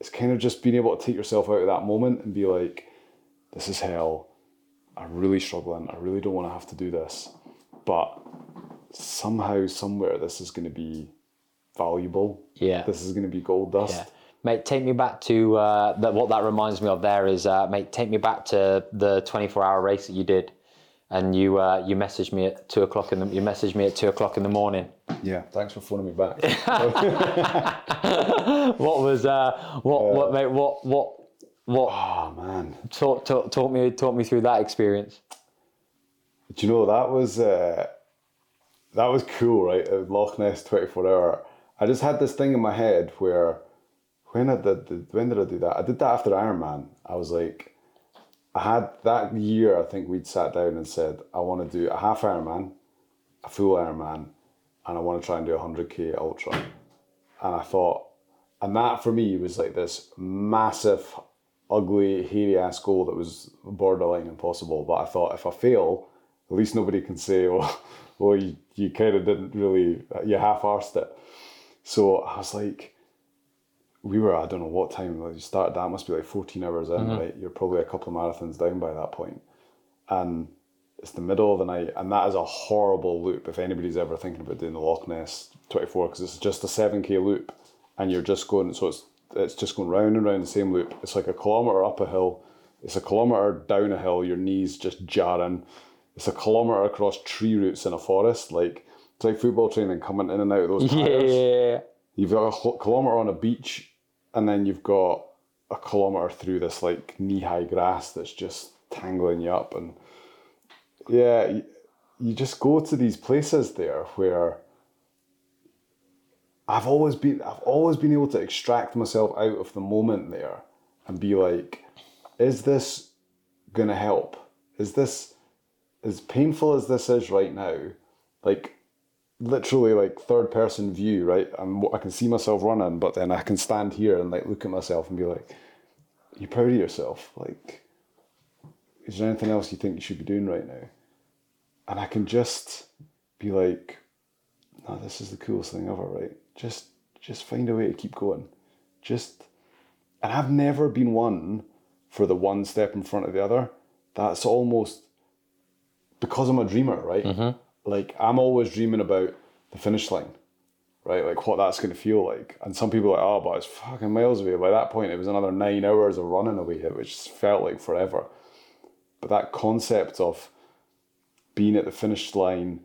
Speaker 2: It's kind of just being able to take yourself out of that moment and be like this is hell. I'm really struggling. I really don't want to have to do this. But somehow, somewhere, this is going to be valuable.
Speaker 1: Yeah.
Speaker 2: This is going to be gold dust.
Speaker 1: Yeah. Mate, take me back to uh, that. What that reminds me of there is, uh, mate, take me back to the 24-hour race that you did, and you uh, you messaged me at two o'clock in the you messaged me at two o'clock in the morning.
Speaker 2: Yeah. Thanks for phoning me back.
Speaker 1: What was uh, what what mate what what what
Speaker 2: oh, man.
Speaker 1: talk, talk talk me talk me through that experience.
Speaker 2: Do you know that was uh, that was cool, right? Loch Ness 24 hour. I just had this thing in my head where when I did when did I do that? I did that after Ironman. I was like, I had that year. I think we'd sat down and said, I want to do a half Ironman, a full Ironman, and I want to try and do a hundred k ultra. And I thought, and that for me was like this massive, ugly, hairy ass goal that was borderline impossible. But I thought if I fail, at least nobody can say, well, oh, well you, you kind of didn't really, you half arsed it. So I was like, we were, I don't know what time like you started, that must be like 14 hours in, mm-hmm. right? You're probably a couple of marathons down by that point. And it's the middle of the night, and that is a horrible loop if anybody's ever thinking about doing the Loch Ness 24, because it's just a 7k loop, and you're just going, so it's, it's just going round and round the same loop. It's like a kilometre up a hill, it's a kilometre down a hill, your knees just jarring. It's a kilometre across tree roots in a forest, like it's like football training coming in and out of those tires.
Speaker 1: Yeah,
Speaker 2: You've got a kilometre on a beach, and then you've got a kilometre through this like knee high grass that's just tangling you up. And yeah, you just go to these places there where I've always been I've always been able to extract myself out of the moment there and be like, is this gonna help? Is this as painful as this is right now? Like literally like third person view, right? And I can see myself running, but then I can stand here and like look at myself and be like, "You're proud of yourself? Like, is there anything else you think you should be doing right now?" And I can just be like, "No, this is the coolest thing ever, right? Just, just find a way to keep going. Just." And I've never been one for the one step in front of the other. That's almost because I'm a dreamer, right? Mm-hmm. Like I'm always dreaming about the finish line, right? Like what that's going to feel like. And some people are like, oh, but it's fucking miles away. By that point, it was another nine hours of running away, which felt like forever. But that concept of being at the finish line,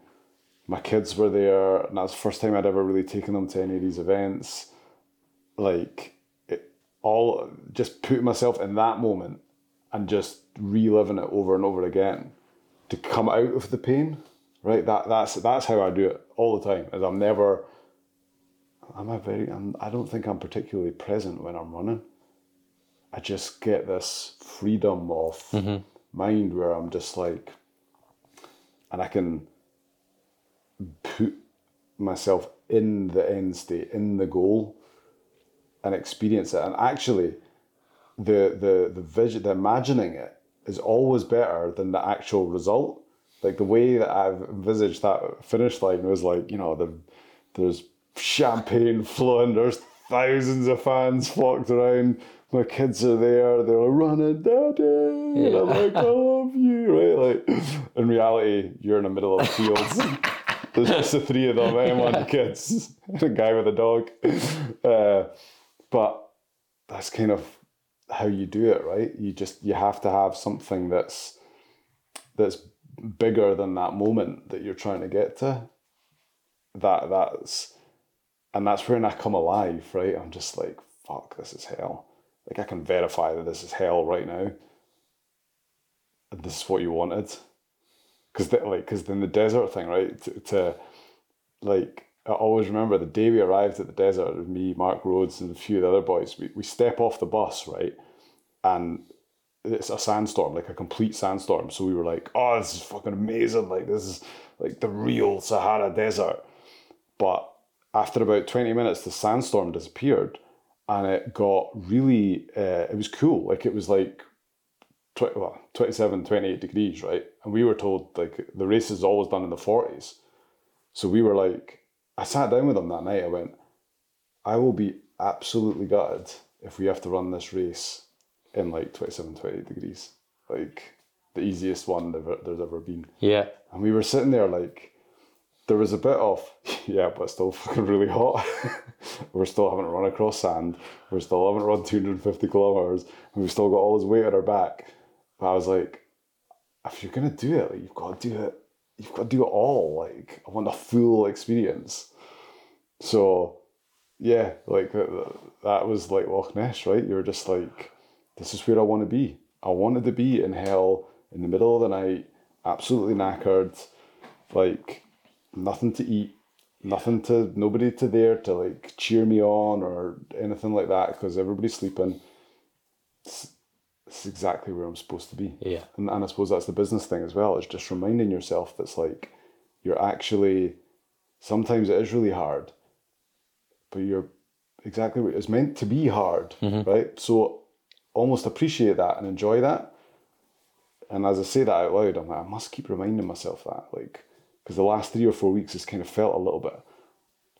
Speaker 2: my kids were there, and that was the first time I'd ever really taken them to any of these events. Like it all, just putting myself in that moment and just reliving it over and over again to come out of the pain, right? That that's that's how I do it all the time. Is I'm never. I'm a very. I'm, I don't think I'm particularly present when I'm running. I just get this freedom of mm-hmm. mind where I'm just like, and I can put myself in the end state, in the goal, and experience it. And actually, the the the vision, the imagining it is always better than the actual result. Like the way that I've envisaged that finish line was like, you know, the there's champagne flowing, there's thousands of fans flocked around. My kids are there, they're running, daddy, and I'm like, I love you, right? Like in reality, you're in the middle of the fields. There's just the three of them, and one kids, and a guy with a dog. Uh, but that's kind of how you do it, right? You just you have to have something that's that's bigger than that moment that you're trying to get to. That that's and that's when I come alive, right? I'm just like, fuck, this is hell. Like I can verify that this is hell right now. And this is what you wanted. Cause the, like, cause then the desert thing, right? To, to like, I always remember the day we arrived at the desert, me, Mark Rhodes, and a few of the other boys. We we step off the bus, right, and it's a sandstorm, like a complete sandstorm. So we were like, oh, this is fucking amazing. Like, this is like the real Sahara Desert. But after about 20 minutes, the sandstorm disappeared and it got really, uh, it was cool. Like, it was like 20, well, 27, 28 degrees, right? And we were told, like, the race is always done in the 40s. So we were like, I sat down with them that night. I went, I will be absolutely gutted if we have to run this race in like 27, 28 degrees. Like the easiest one there's there's ever been.
Speaker 1: Yeah.
Speaker 2: And we were sitting there like, there was a bit of, yeah, but still fucking really hot. we're still haven't run across sand. We're still haven't run 250 kilometers. And we've still got all this weight on our back. But I was like, if you're to do it, like, you've got to do it. You've got to do it all. Like, I want a full experience. So, yeah, like that, that was like Loch Ness, right? You were just like, this is where I want to be. I wanted to be in hell in the middle of the night, absolutely knackered, like nothing to eat, nothing to, nobody to there to like cheer me on or anything like that because everybody's sleeping. It's, it's exactly where I'm supposed to be.
Speaker 1: Yeah.
Speaker 2: And, and I suppose that's the business thing as well. It's just reminding yourself that's like, you're actually, sometimes it is really hard, but you're exactly what it's meant to be hard, mm-hmm. right? So almost appreciate that and enjoy that. And as I say that out loud, I'm like, I must keep reminding myself that, like, because the last three or four weeks has kind of felt a little bit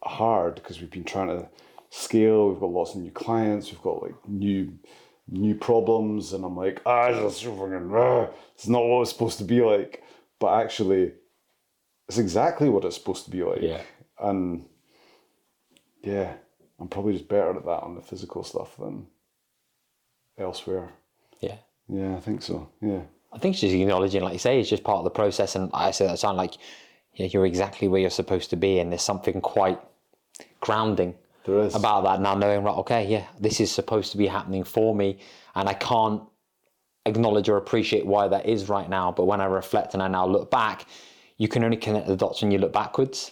Speaker 2: hard because we've been trying to scale. We've got lots of new clients. We've got like new new problems, and I'm like, ah, this is fucking, ah, it's not what it's supposed to be like. But actually, it's exactly what it's supposed to be like.
Speaker 1: Yeah.
Speaker 2: And yeah, I'm probably just better at that on the physical stuff than elsewhere.
Speaker 1: Yeah.
Speaker 2: Yeah, I think so. Yeah.
Speaker 1: I think it's just acknowledging, like you say, it's just part of the process. And I say that sound like yeah, you're exactly where you're supposed to be, and there's something quite grounding
Speaker 2: There is.
Speaker 1: about that. Now knowing, right, okay, yeah, this is supposed to be happening for me, and I can't acknowledge or appreciate why that is right now. But when I reflect and I now look back, you can only connect the dots when you look backwards.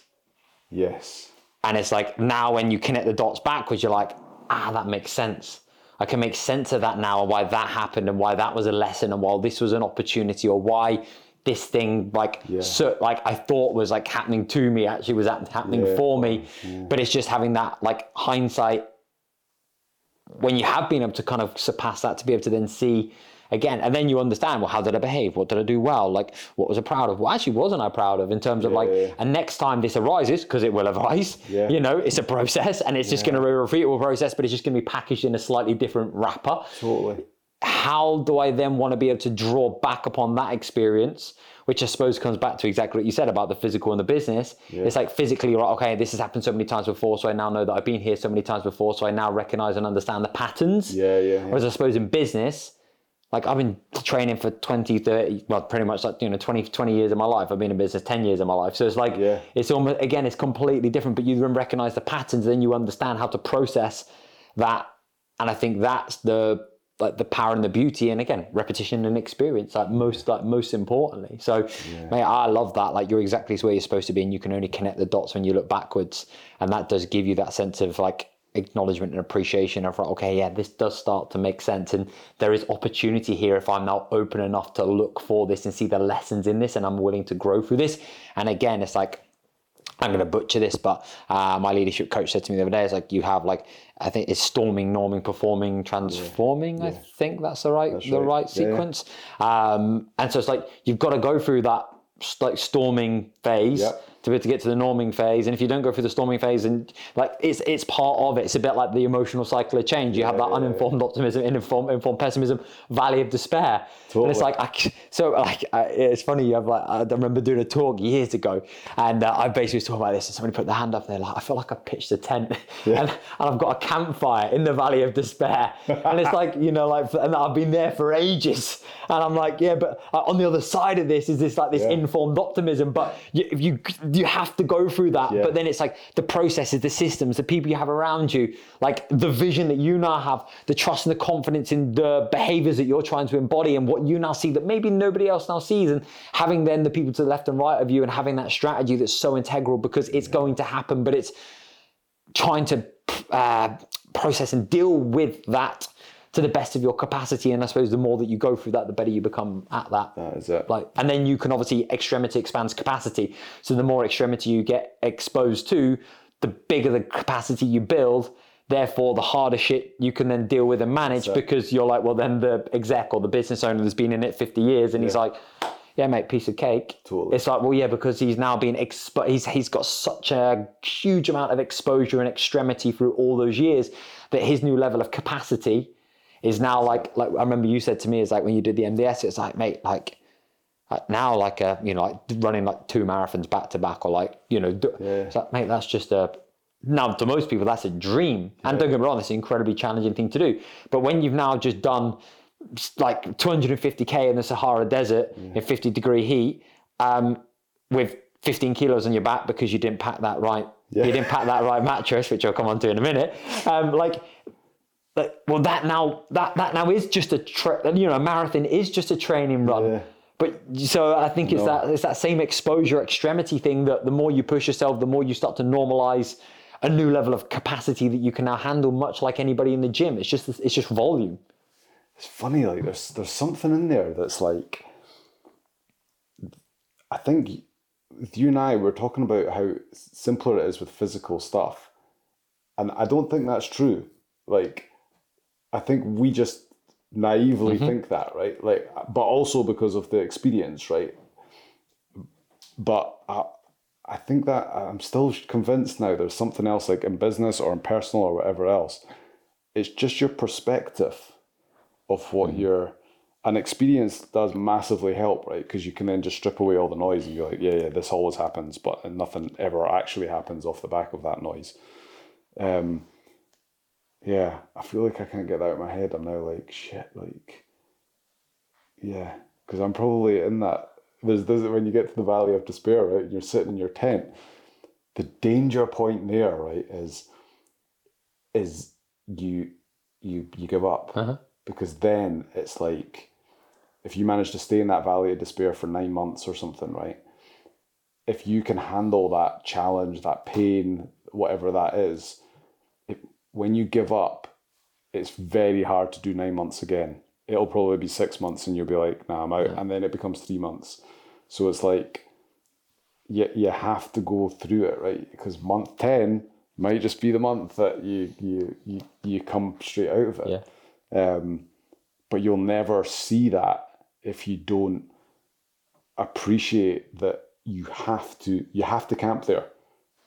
Speaker 2: Yes.
Speaker 1: And it's like now when you connect the dots backwards, you're like, ah, that makes sense. I can make sense of that now and why that happened and why that was a lesson and why this was an opportunity or why this thing like so like I thought was like happening to me actually was happening
Speaker 2: Yeah.
Speaker 1: for me. Mm. But it's just having that like hindsight when you have been able to kind of surpass that to be able to then see again and then you understand well how did i behave what did i do well like what was i proud of what actually wasn't i proud of in terms of like
Speaker 2: Yeah.
Speaker 1: and next time this arises because it will arise
Speaker 2: Yeah.
Speaker 1: you know it's a process and it's just going to be a repeatable process but it's just going to be packaged in a slightly different wrapper
Speaker 2: Totally.
Speaker 1: How do I then want to be able to draw back upon that experience, which I suppose comes back to exactly what you said about the physical and the business. It's like physically, right? Okay, this has happened so many times before, so I now know that I've been here so many times before, so I now recognize and understand the patterns.
Speaker 2: Yeah, yeah, yeah.
Speaker 1: Whereas I suppose in business, like I've been training for 20, 30, well, pretty much like, you know, 20, 20 years of my life. I've been in business 10 years of my life. So it's like,
Speaker 2: Yeah.
Speaker 1: it's almost, again, it's completely different, but you then recognize the patterns, then you understand how to process that. And I think that's the, like the power and the beauty and again repetition and experience like most like most importantly. So mate i love that. Like you're exactly where you're supposed to be and you can only connect the dots when you look backwards. And that does give you that sense of like acknowledgement and appreciation of okay yeah this does start to make sense. And there is opportunity here if i'm now open enough to look for this and see the lessons in this and i'm willing to grow through this. And again it's like I'm going to butcher this, but uh, my leadership coach said to me the other day, "It's like you have like I think it's storming, norming, performing, transforming. I think that's the right the
Speaker 2: right.
Speaker 1: right
Speaker 2: Yeah, yeah.
Speaker 1: sequence. Um, and so it's like you've got to go through that like storming phase
Speaker 2: Yep.
Speaker 1: To be able to get to the norming phase. And if you don't go through the storming phase, and like it's it's part of it. It's a bit like the emotional cycle of change. You have that uninformed optimism, informed, informed pessimism, valley of despair. And it's like I so like I, it's funny. You have like I remember doing a talk years ago, and uh, I basically was talking about this, and somebody put their hand up there like I feel like I pitched a tent, and, and I've got a campfire in the valley of despair, and it's like you know like and I've been there for ages, and I'm like yeah, but uh, on the other side of this is this like this
Speaker 2: Yeah.
Speaker 1: informed optimism, but you, if you you have to go through that,
Speaker 2: Yeah.
Speaker 1: but then it's like the processes, the systems, the people you have around you, like the vision that you now have, the trust and the confidence in the behaviors that you're trying to embody and what you now see that maybe nobody else now sees. And having then the people to the left and right of you and having that strategy that's so integral because it's going to happen, but it's trying to uh, process and deal with that to the best of your capacity. And I suppose the more that you go through that, the better you become at that.
Speaker 2: That is it.
Speaker 1: Like, and then you can obviously extremity expands capacity. So the more extremity you get exposed to, the bigger the capacity you build. Therefore, the harder shit you can then deal with and manage because you're like, well, then the exec or the business owner that's been in it 50 years and he's like, yeah, mate, piece of cake.
Speaker 2: Totally.
Speaker 1: It's like, well, yeah, because he's now been exposed. He's he's got such a huge amount of exposure and extremity through all those years that his new level of capacity is now like like I remember you said to me is like when you did the MDS, it's like, mate, like like now like a you know like running like two marathons back to back or like you know it's like mate that's just a now to most people that's a dream. And don't get me wrong it's an incredibly challenging thing to do. But when you've now just done like 250k in the Sahara Desert in 50 degree heat um, with 15 kilos on your back because you didn't pack that right
Speaker 2: Yeah.
Speaker 1: you didn't pack that right mattress which I'll come on to in a minute um, like like, well, that now that that now is just a tra- you know a marathon is just a training run.
Speaker 2: Yeah.
Speaker 1: But so I think it's that it's that same exposure extremity thing that the more you push yourself, the more you start to normalize a new level of capacity that you can now handle, much like anybody in the gym. It's just it's just volume.
Speaker 2: it's funny like there's there's something in there that's like i think you and i we're talking about how simpler it is with physical stuff and i don't think that's true like i think we just naively think that right? Like but also because of the experience right? But I, I think that i'm still convinced now there's something else like in business or in personal or whatever else. It's just your perspective of what you're and experience does massively help right? Because you can then just strip away all the noise and be like yeah yeah this always happens but nothing ever actually happens off the back of that noise. Um yeah i feel like i can't get that out of my head. I'm now like shit like yeah because i'm probably in that there's, there's when you get to the valley of despair right and you're sitting in your tent. The danger point there right is is you you you give up. Uh-huh. Because then it's like if you manage to stay in that valley of despair for nine months or something right if you can handle that challenge that pain whatever that is when you give up it's very hard to do nine months again it'll probably be six months and you'll be like nah i'm out and then it becomes three months So it's like you you have to go through it, right? Because month ten might just be the month that you you you, you come straight out of it.
Speaker 1: Yeah.
Speaker 2: Um, but you'll never see that if you don't appreciate that you have to you have to camp there.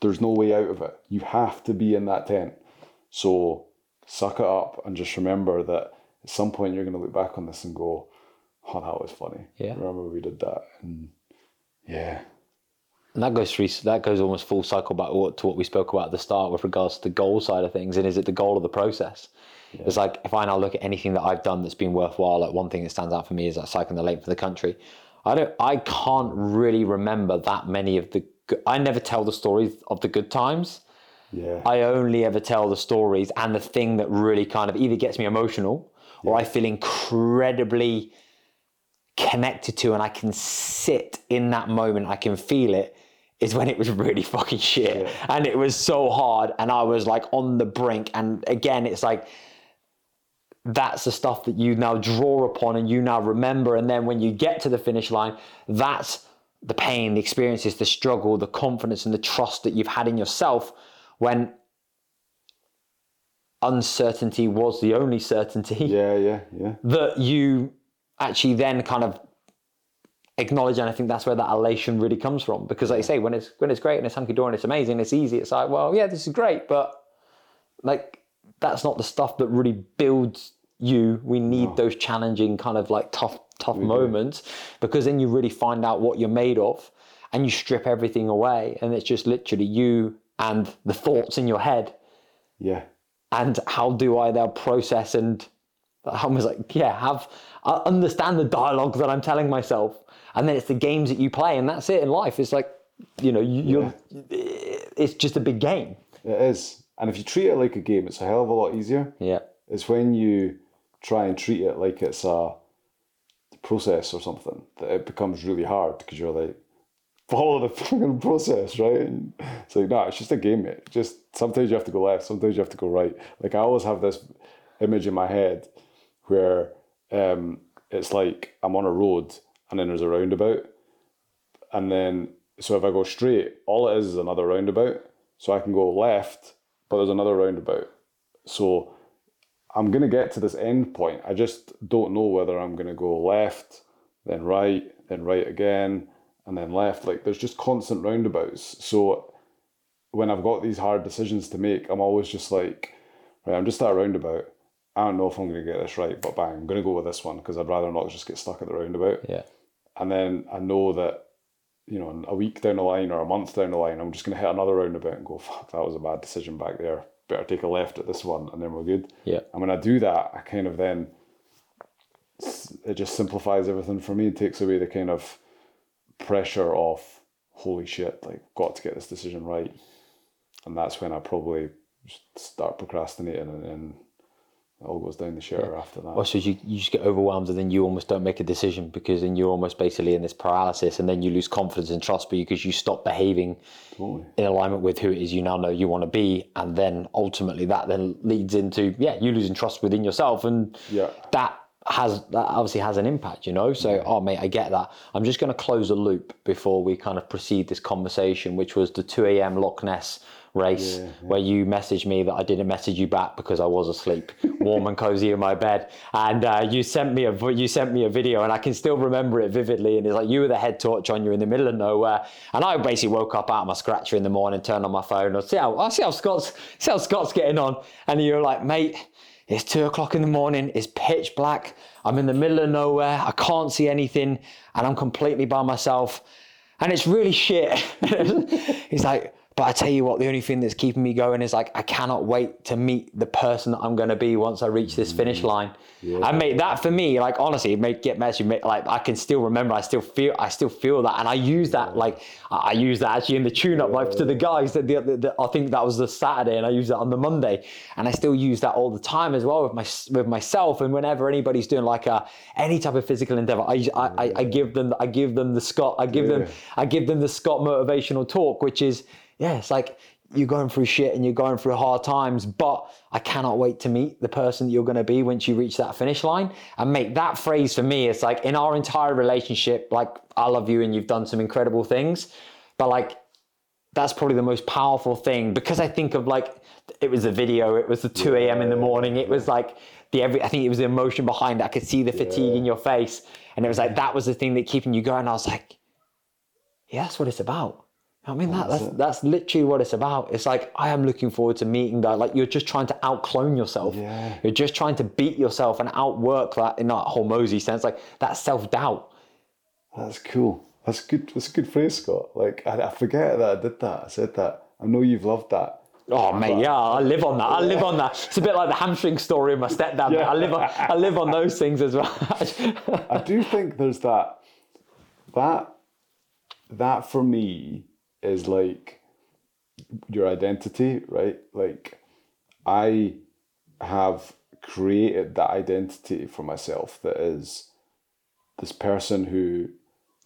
Speaker 2: There's no way out of it. You have to be in that tent. So suck it up and just remember that at some point you're gonna look back on this and go, Oh, that was funny.
Speaker 1: Yeah.
Speaker 2: Remember we did that. And yeah.
Speaker 1: And that goes through. That goes almost full cycle back to what we spoke about at the start with regards to the goal side of things. And is it the goal of the process? It's like if I now look at anything that I've done that's been worthwhile. Like one thing that stands out for me is that cycling the length of the country. I don't. I can't really remember that many of the. I never tell the stories of the good times.
Speaker 2: Yeah.
Speaker 1: I only ever tell the stories and the thing that really kind of either gets me emotional or I feel incredibly connected to and I can sit in that moment, I can feel it, is when it was really fucking shit. And it was so hard and I was like on the brink. And again, it's like, that's the stuff that you now draw upon and you now remember. And then when you get to the finish line, that's the pain, the experiences, the struggle, the confidence, and the trust that you've had in yourself when uncertainty was the only certainty
Speaker 2: yeah, yeah, yeah.
Speaker 1: that you actually then kind of acknowledge and I think that's where that elation really comes from. Because like you say when it's when it's great and it's hunky dory and it's amazing it's easy. It's like well yeah this is great but like that's not the stuff that really builds you. We need those challenging kind of like tough tough moments. Because then you really find out what you're made of and you strip everything away and it's just literally you and the thoughts in your head
Speaker 2: Yeah.
Speaker 1: and how do I now process and I was like, yeah, have I understand the dialogue that I'm telling myself, and then it's the games that you play, and that's it in life. It's like, you know, you, you're, it's just a big game.
Speaker 2: It is. And if you treat it like a game, it's a hell of a lot easier.
Speaker 1: Yeah,
Speaker 2: It's when you try and treat it like it's a process or something that it becomes really hard because you're like, follow the fucking process, right? It's like, nah, it's just a game, mate. Just sometimes you have to go left, sometimes you have to go right. Like I always have this image in my head where um, it's like I'm on a road and then there's a roundabout. And then, so if I go straight, all it is is another roundabout. So I can go left, but there's another roundabout. So I'm gonna get to this end point. I just don't know whether I'm gonna go left, then right, then right again, and then left. Like there's just constant roundabouts. So when I've got these hard decisions to make, I'm always just like, right, I'm just at a roundabout. I don't know if I'm gonna get this right, but bang, I'm gonna go with this one because I'd rather not just get stuck at the roundabout.
Speaker 1: yeah,
Speaker 2: And then I know that, you know, a week down the line or a month down the line, I'm just gonna hit another roundabout and go, fuck, that was a bad decision back there. Better take a left at this one, and then we're good.
Speaker 1: yeah,
Speaker 2: And when I do that, I kind of then it just simplifies everything for me. It takes away the kind of pressure of holy shit, like got to get this decision right. And that's when I probably start procrastinating and then it all goes down the shitter after that.
Speaker 1: Also, you, you just get overwhelmed and then you almost don't make a decision because then you're almost basically in this paralysis and then you lose confidence and trust because you stop behaving
Speaker 2: Totally.
Speaker 1: in alignment with who it is you now know you want to be. And then ultimately that then leads into, yeah, you losing trust within yourself. And
Speaker 2: Yeah.
Speaker 1: that has, that obviously has an impact, you know? So, oh, mate, I get that. I'm just going to close a loop before we kind of proceed this conversation, which was the 2 a.m. Loch Ness race where you messaged me that I didn't message you back because I was asleep, warm and cozy in my bed, and uh, you sent me a you sent me a video, and I can still remember it vividly. And it's like you were the head torch on, you're in the middle of nowhere, and I basically woke up out of my scratcher in the morning, turned on my phone, I see how I see how Scott's see how Scott's getting on, and you're like, mate. It's two o'clock in the morning. It's pitch black. I'm in the middle of nowhere. I can't see anything, and I'm completely by myself. And it's really shit. He's like, but I tell you what, the only thing that's keeping me going is like I cannot wait to meet the person that I'm going to be once I reach this finish mm. line. And mate, that for me, like honestly, it may get messy. Like I can still remember, I still feel, I still feel that, and I use that like I I use that actually in the tune-up like to the guys. That the, the, the- I think that was the Saturday, and I use that on the Monday, and I still use that all the time as well with my with myself. And whenever anybody's doing like a any type of physical endeavor, I I, I, I give them I give them the Scott I give them I give them the Scott motivational talk, which is yeah, it's like you're going through shit and you're going through hard times, but I cannot wait to meet the person that you're going to be once you reach that finish line. And make that phrase for me, it's like in our entire relationship, like I love you and you've done some incredible things, but like that's probably the most powerful thing because I think of like it was the video, it was the 2 a.m. in the morning, it was like the every I think it was the emotion behind it. I could see the fatigue in your face. And it was like that was the thing that keeping you going. I was like, yeah, that's what it's about. I mean, that, that's that's literally what it's about. It's like I am looking forward to meeting that. Like you're just trying to outclone yourself.
Speaker 2: Yeah.
Speaker 1: You're just trying to beat yourself and outwork that in that whole mosey sense, like that self doubt.
Speaker 2: That's cool. That's good. That's a good phrase, Scott. Like I, I forget that I did that. I said that. I know you've loved that.
Speaker 1: Oh mate, yeah, I live on that. I live on that. It's a bit like the hamstring story of my stepdad.
Speaker 2: Yeah.
Speaker 1: I live on I live on those things as well.
Speaker 2: I do think there's that that that for me is like your identity, right? Like I have created that identity for myself that is this person who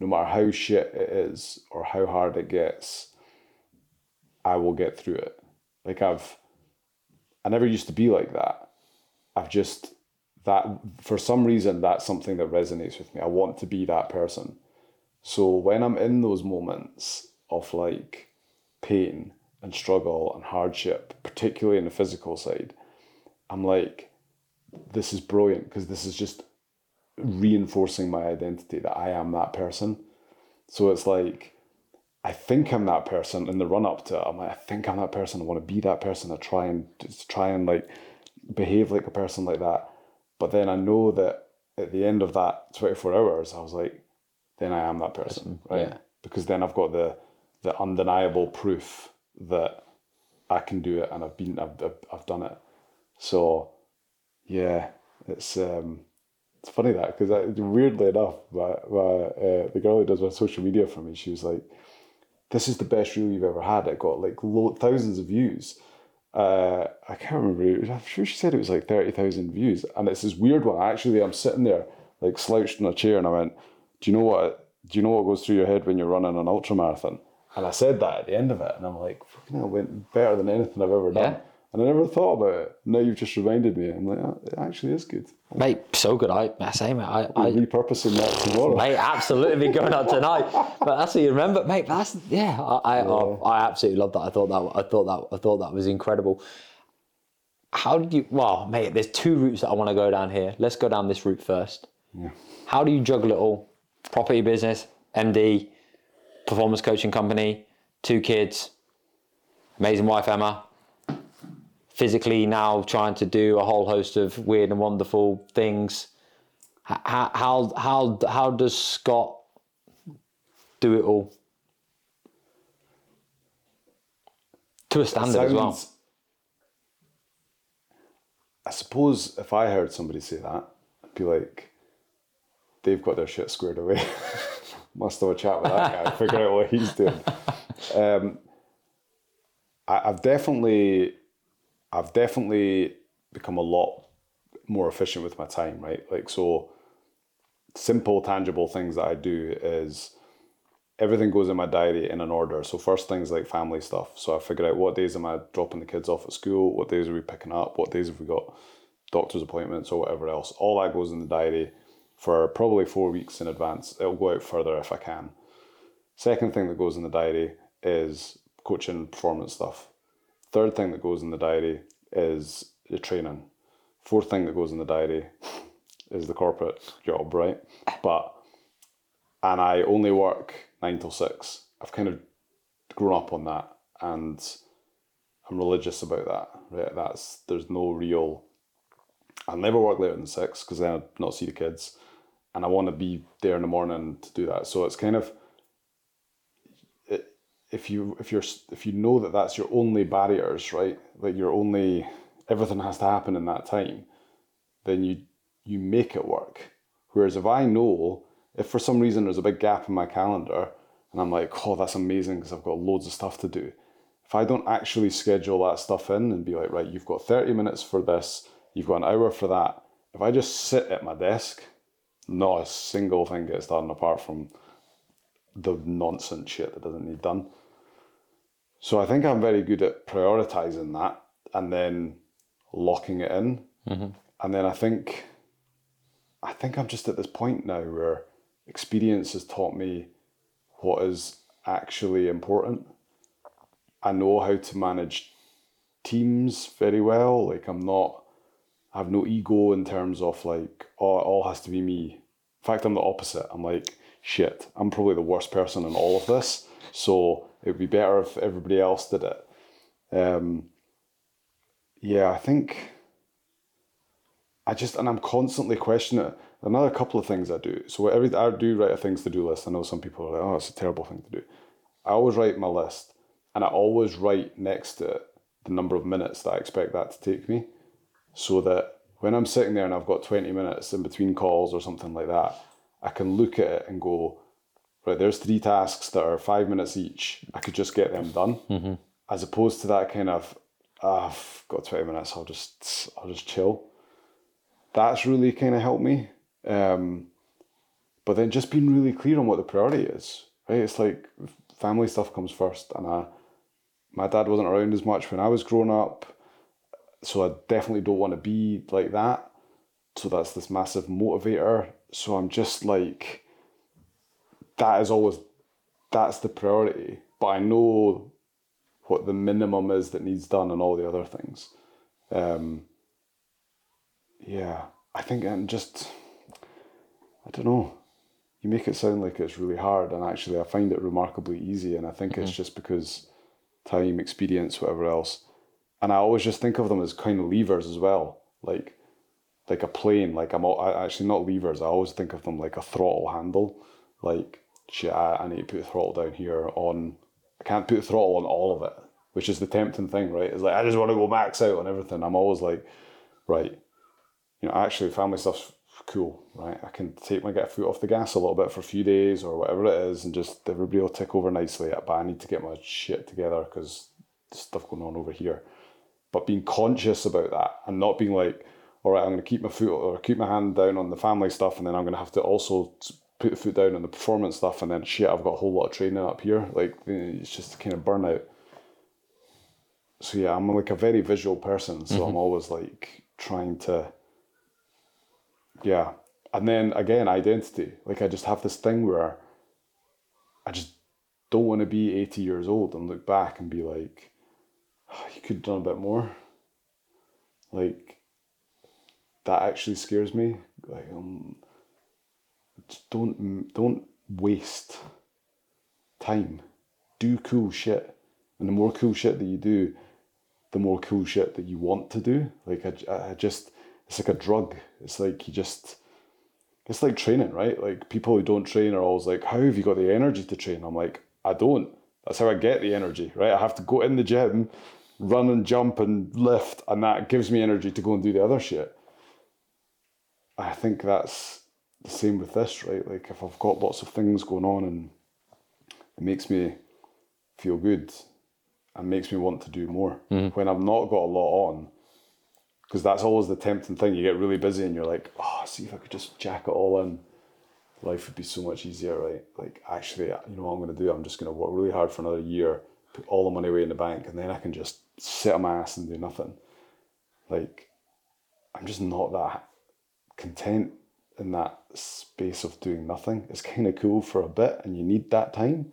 Speaker 2: no matter how shit it is or how hard it gets, I will get through it. Like I've I never used to be like that. I've just that for some reason that's something that resonates with me. I want to be that person. So when I'm in those moments of like pain and struggle and hardship, particularly in the physical side, I'm like, this is brilliant because this is just reinforcing my identity that I am that person. So it's like, I think I'm that person in the run up to it. I'm like, I think I'm that person. I want to be that person. I try and just try and like behave like a person like that. But then I know that at the end of that 24 hours, I was like, then I am that person, right?
Speaker 1: yeah.
Speaker 2: Because then I've got the the undeniable proof that I can do it and I've been I've I've, done it. So yeah, it's um it's funny that because weirdly enough, my, my uh, the girl who does my social media for me, she was like, "This is the best reel you've ever had." It got like lo- thousands of views. Uh, I can't remember. I'm sure she said it was like thirty thousand views, and it's this weird one. Actually, I'm sitting there like slouched in a chair, and I went, "Do you know what? Do you know what goes through your head when you're running an ultra marathon?" And I said that at the end of it, and I'm like, "Fucking hell, it went better than anything I've ever done."
Speaker 1: Yeah.
Speaker 2: And I never thought about it. Now you've just reminded me. I'm like, oh, it actually is good.
Speaker 1: mate, so good. I, I say, mate, I, I,
Speaker 2: I'm repurposing that tomorrow.
Speaker 1: mate, absolutely be going out tonight. But that's what you remember, mate. That's yeah. I I, oh, I absolutely love that. I thought that I thought that I thought that was incredible. How did you? Well, mate, there's two routes that I want to go down here. Let's go down this route first. Yeah. How do you juggle it all? Property business, MD, performance coaching company, two kids, amazing wife Emma. Physically now trying to do a whole host of weird and wonderful things. How how how how does Scott do it all to a standard as well?
Speaker 2: I suppose if I heard somebody say that, I'd be like, they've got their shit squared away. Must have a chat with that guy, figure out what he's doing. Um, I, I've definitely, I've definitely become a lot more efficient with my time, right? Like so, simple, tangible things that I do is everything goes in my diary in an order. So first things like family stuff. So I figure out what days am I dropping the kids off at school, what days are we picking up, what days have we got doctor's appointments or whatever else. All that goes in the diary for probably four weeks in advance. It'll go out further if I can. Second thing that goes in the diary is coaching and performance stuff. Third thing that goes in the diary is the training. Fourth thing that goes in the diary is the corporate job, right? But and I only work nine till six. I've kind of grown up on that, and I'm religious about that. Right, that's there's no real. I'll never work later than six because then I'd not see the kids, and I want to be there in the morning to do that. So it's kind of if you if you're if you know that that's your only barriers, right? Like your only everything has to happen in that time, then you you make it work. Whereas if I know if for some reason there's a big gap in my calendar and I'm like, oh, that's amazing because I've got loads of stuff to do. If I don't actually schedule that stuff in and be like, right, you've got 30 minutes for this, you've got an hour for that. If I just sit at my desk, not a single thing gets done apart from the nonsense shit that doesn't need done. So I think I'm very good at prioritizing that and then locking it in. Mm-hmm. And then I think I think I'm just at this point now where experience has taught me what is actually important. I know how to manage teams very well. Like I'm not have no ego in terms of like, oh, it all has to be me. In fact, I'm the opposite. I'm like, shit, I'm probably the worst person in all of this. So it would be better if everybody else did it. Um, yeah, I think I just and I'm constantly questioning it. Another couple of things I do. So every I do write a things to do list. I know some people are like, oh, it's a terrible thing to do. I always write my list, and I always write next to it the number of minutes that I expect that to take me, so that when I'm sitting there and I've got twenty minutes in between calls or something like that, I can look at it and go, right, there's three tasks that are five minutes each. I could just get them done, as opposed to that kind of, ah, I've got twenty minutes. I'll just I'll just chill that's really kind of helped me. Um, but then just being really clear on what the priority is, right? It's like family stuff comes first, and I, my dad wasn't around as much when I was growing up, so I definitely don't want to be like that. So that's this massive motivator. So I'm just like, that is always, that's the priority. But I know what the minimum is that needs done and all the other things. Um, yeah, I think and just I don't know. You make it sound like it's really hard, and actually, I find it remarkably easy. And I think it's just because time, experience, whatever else. And I always just think of them as kind of levers as well, like like a plane. Like I'm all, I, actually not levers. I always think of them like a throttle handle. Like shit, I, I need to put the throttle down here on. I can't put the throttle on all of it, which is the tempting thing, right? It's like I just want to go max out on everything. I'm always like, right, you know, actually family stuff's cool, right? I can take my get foot off the gas a little bit for a few days or whatever it is, and just everybody will tick over nicely. But I need to get my shit together because stuff going on over here. But being conscious about that and not being like, all right, I'm going to keep my foot or keep my hand down on the family stuff, and then I'm going to have to also put the foot down on the performance stuff, and then shit, I've got a whole lot of training up here. Like it's just kind of burnout. So yeah, I'm like a very visual person, so I'm mm-hmm. always like trying to yeah. And then again, identity. Like I just have this thing where I just don't want to be 80 years old and look back and be like, you could have done a bit more. Like that actually scares me. Like um, don't don't waste time. Do cool shit, and the more cool shit that you do, the more cool shit that you want to do. Like I, I just it's like a drug. It's like you just it's like training, right? Like people who don't train are always like, How have you got the energy to train? I'm like, I don't. That's how I get the energy, right? I have to go in the gym, run and jump and lift, and that gives me energy to go and do the other shit. I think that's the same with this, right? Like if I've got lots of things going on and it makes me feel good and makes me want to do more. Mm-hmm. When I've not got a lot on, because that's always the tempting thing. You get really busy and you're like, oh, see if I could just jack it all in. Life would be so much easier, right? Like, actually, you know what I'm going to do? I'm just going to work really hard for another year, put all the money away in the bank, and then I can just sit on my ass and do nothing. Like, I'm just not that content in that space of doing nothing. It's kind of cool for a bit and you need that time,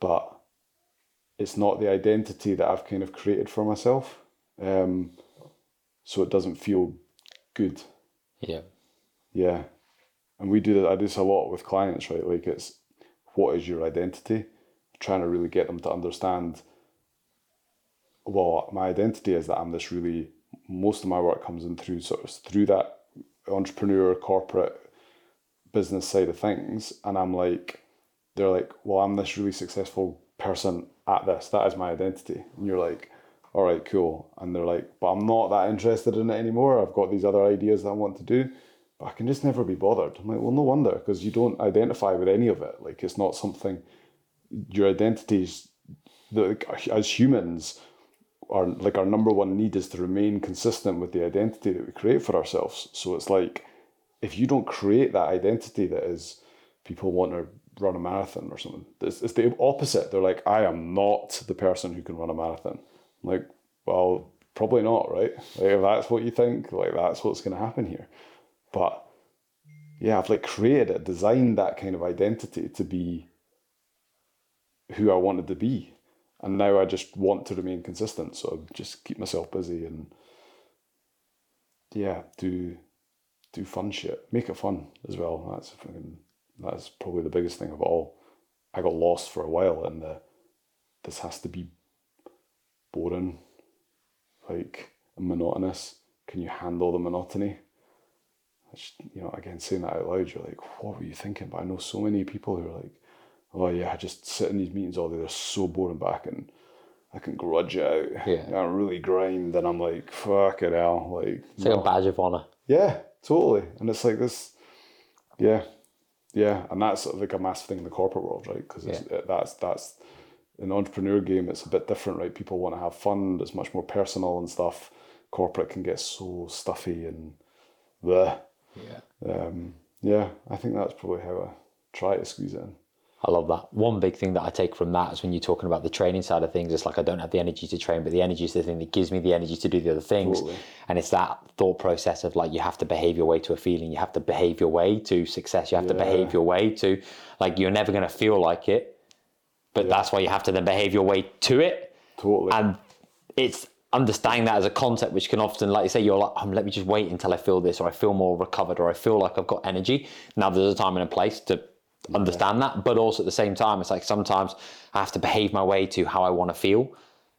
Speaker 2: but it's not the identity that I've kind of created for myself. Um, so it doesn't feel good.
Speaker 1: Yeah.
Speaker 2: Yeah. And we do that. I do this a lot with clients, right? Like it's what is your identity? Trying to really get them to understand. Well, my identity is that I'm this really. Most of my work comes in through sort of through that entrepreneur corporate business side of things, and I'm like, they're like, well, I'm this really successful person at this. That is my identity, and you're like, all right, cool. And they're like, but I'm not that interested in it anymore. I've got these other ideas that I want to do, but I can just never be bothered. I'm like, well, no wonder, because you don't identify with any of it. Like, it's not something, your identities, as humans, our like our number one need is to remain consistent with the identity that we create for ourselves. So it's like, if you don't create that identity that is, people want to run a marathon or something. It's, it's the opposite. They're like, I am not the person who can run a marathon. I'm like, well, probably not, right? Like, if that's what you think, like that's what's going to happen here. But yeah, I've like created it, designed that kind of identity to be who I wanted to be. And now I just want to remain consistent. So I just keep myself busy and yeah, do do fun shit. Make it fun as well. That's fucking that's probably the biggest thing of all. I got lost for a while in the this has to be boring, like monotonous. Can you handle the monotony? Just, you know, again, saying that out loud, you're like, what were you thinking? But I know so many people who are like, oh yeah, I just sit in these meetings all day. They're so boring, but I can, I can grudge it out.
Speaker 1: Yeah.
Speaker 2: I really grind, and I'm like, fuck it hell, like,
Speaker 1: It's like a badge of honor.
Speaker 2: yeah, totally. And it's like this, yeah, yeah, and that's sort of like a massive thing in the corporate world, right? Because it that's that's in the entrepreneur game. It's a bit different, right? People want to have fun. It's much more personal and stuff. Corporate can get so stuffy and the
Speaker 1: Yeah.
Speaker 2: um, yeah. I think that's probably how I try to squeeze it in.
Speaker 1: I love that. One big thing that I take from that is when you're talking about the training side of things, it's like I don't have the energy to train, but the energy is the thing that gives me the energy to do the other things.
Speaker 2: Totally.
Speaker 1: And it's that thought process of like you have to behave your way to a feeling, you have to behave your way to success, you have to behave your way to like you're never going to feel like it, but that's why you have to then behave your way to it.
Speaker 2: Totally.
Speaker 1: And it's understanding that as a concept, which can often, like you say, you're like, oh, let me just wait until I feel this, or I feel more recovered, or I feel like I've got energy. Now there's a time and a place to understand that, but also at the same time, it's like sometimes I have to behave my way to how I want to feel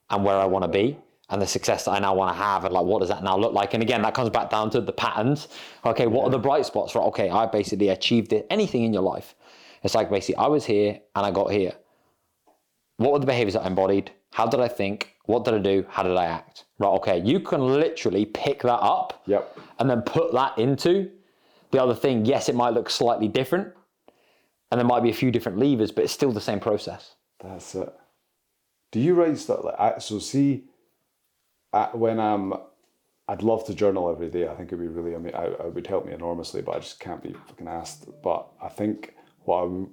Speaker 1: and where I want to be. And the success that I now want to have, and like, what does that now look like? And again, that comes back down to the patterns. Okay, what are the bright spots? Right, okay, I basically achieved it. Anything in your life, it's like basically I was here and I got here what were the behaviors that I embodied? How did I think? What did I do? How did I act? Right, okay, you can literally pick that up
Speaker 2: Yep.
Speaker 1: and then put that into the other thing. Yes, it might look slightly different and there might be a few different levers, but it's still the same process.
Speaker 2: That's it. Do you write stuff like I, so? See, I, when I'm, I'd love to journal every day. I think it'd be really. I mean, I, it would help me enormously, but I just can't be fucking asked. But I think what I,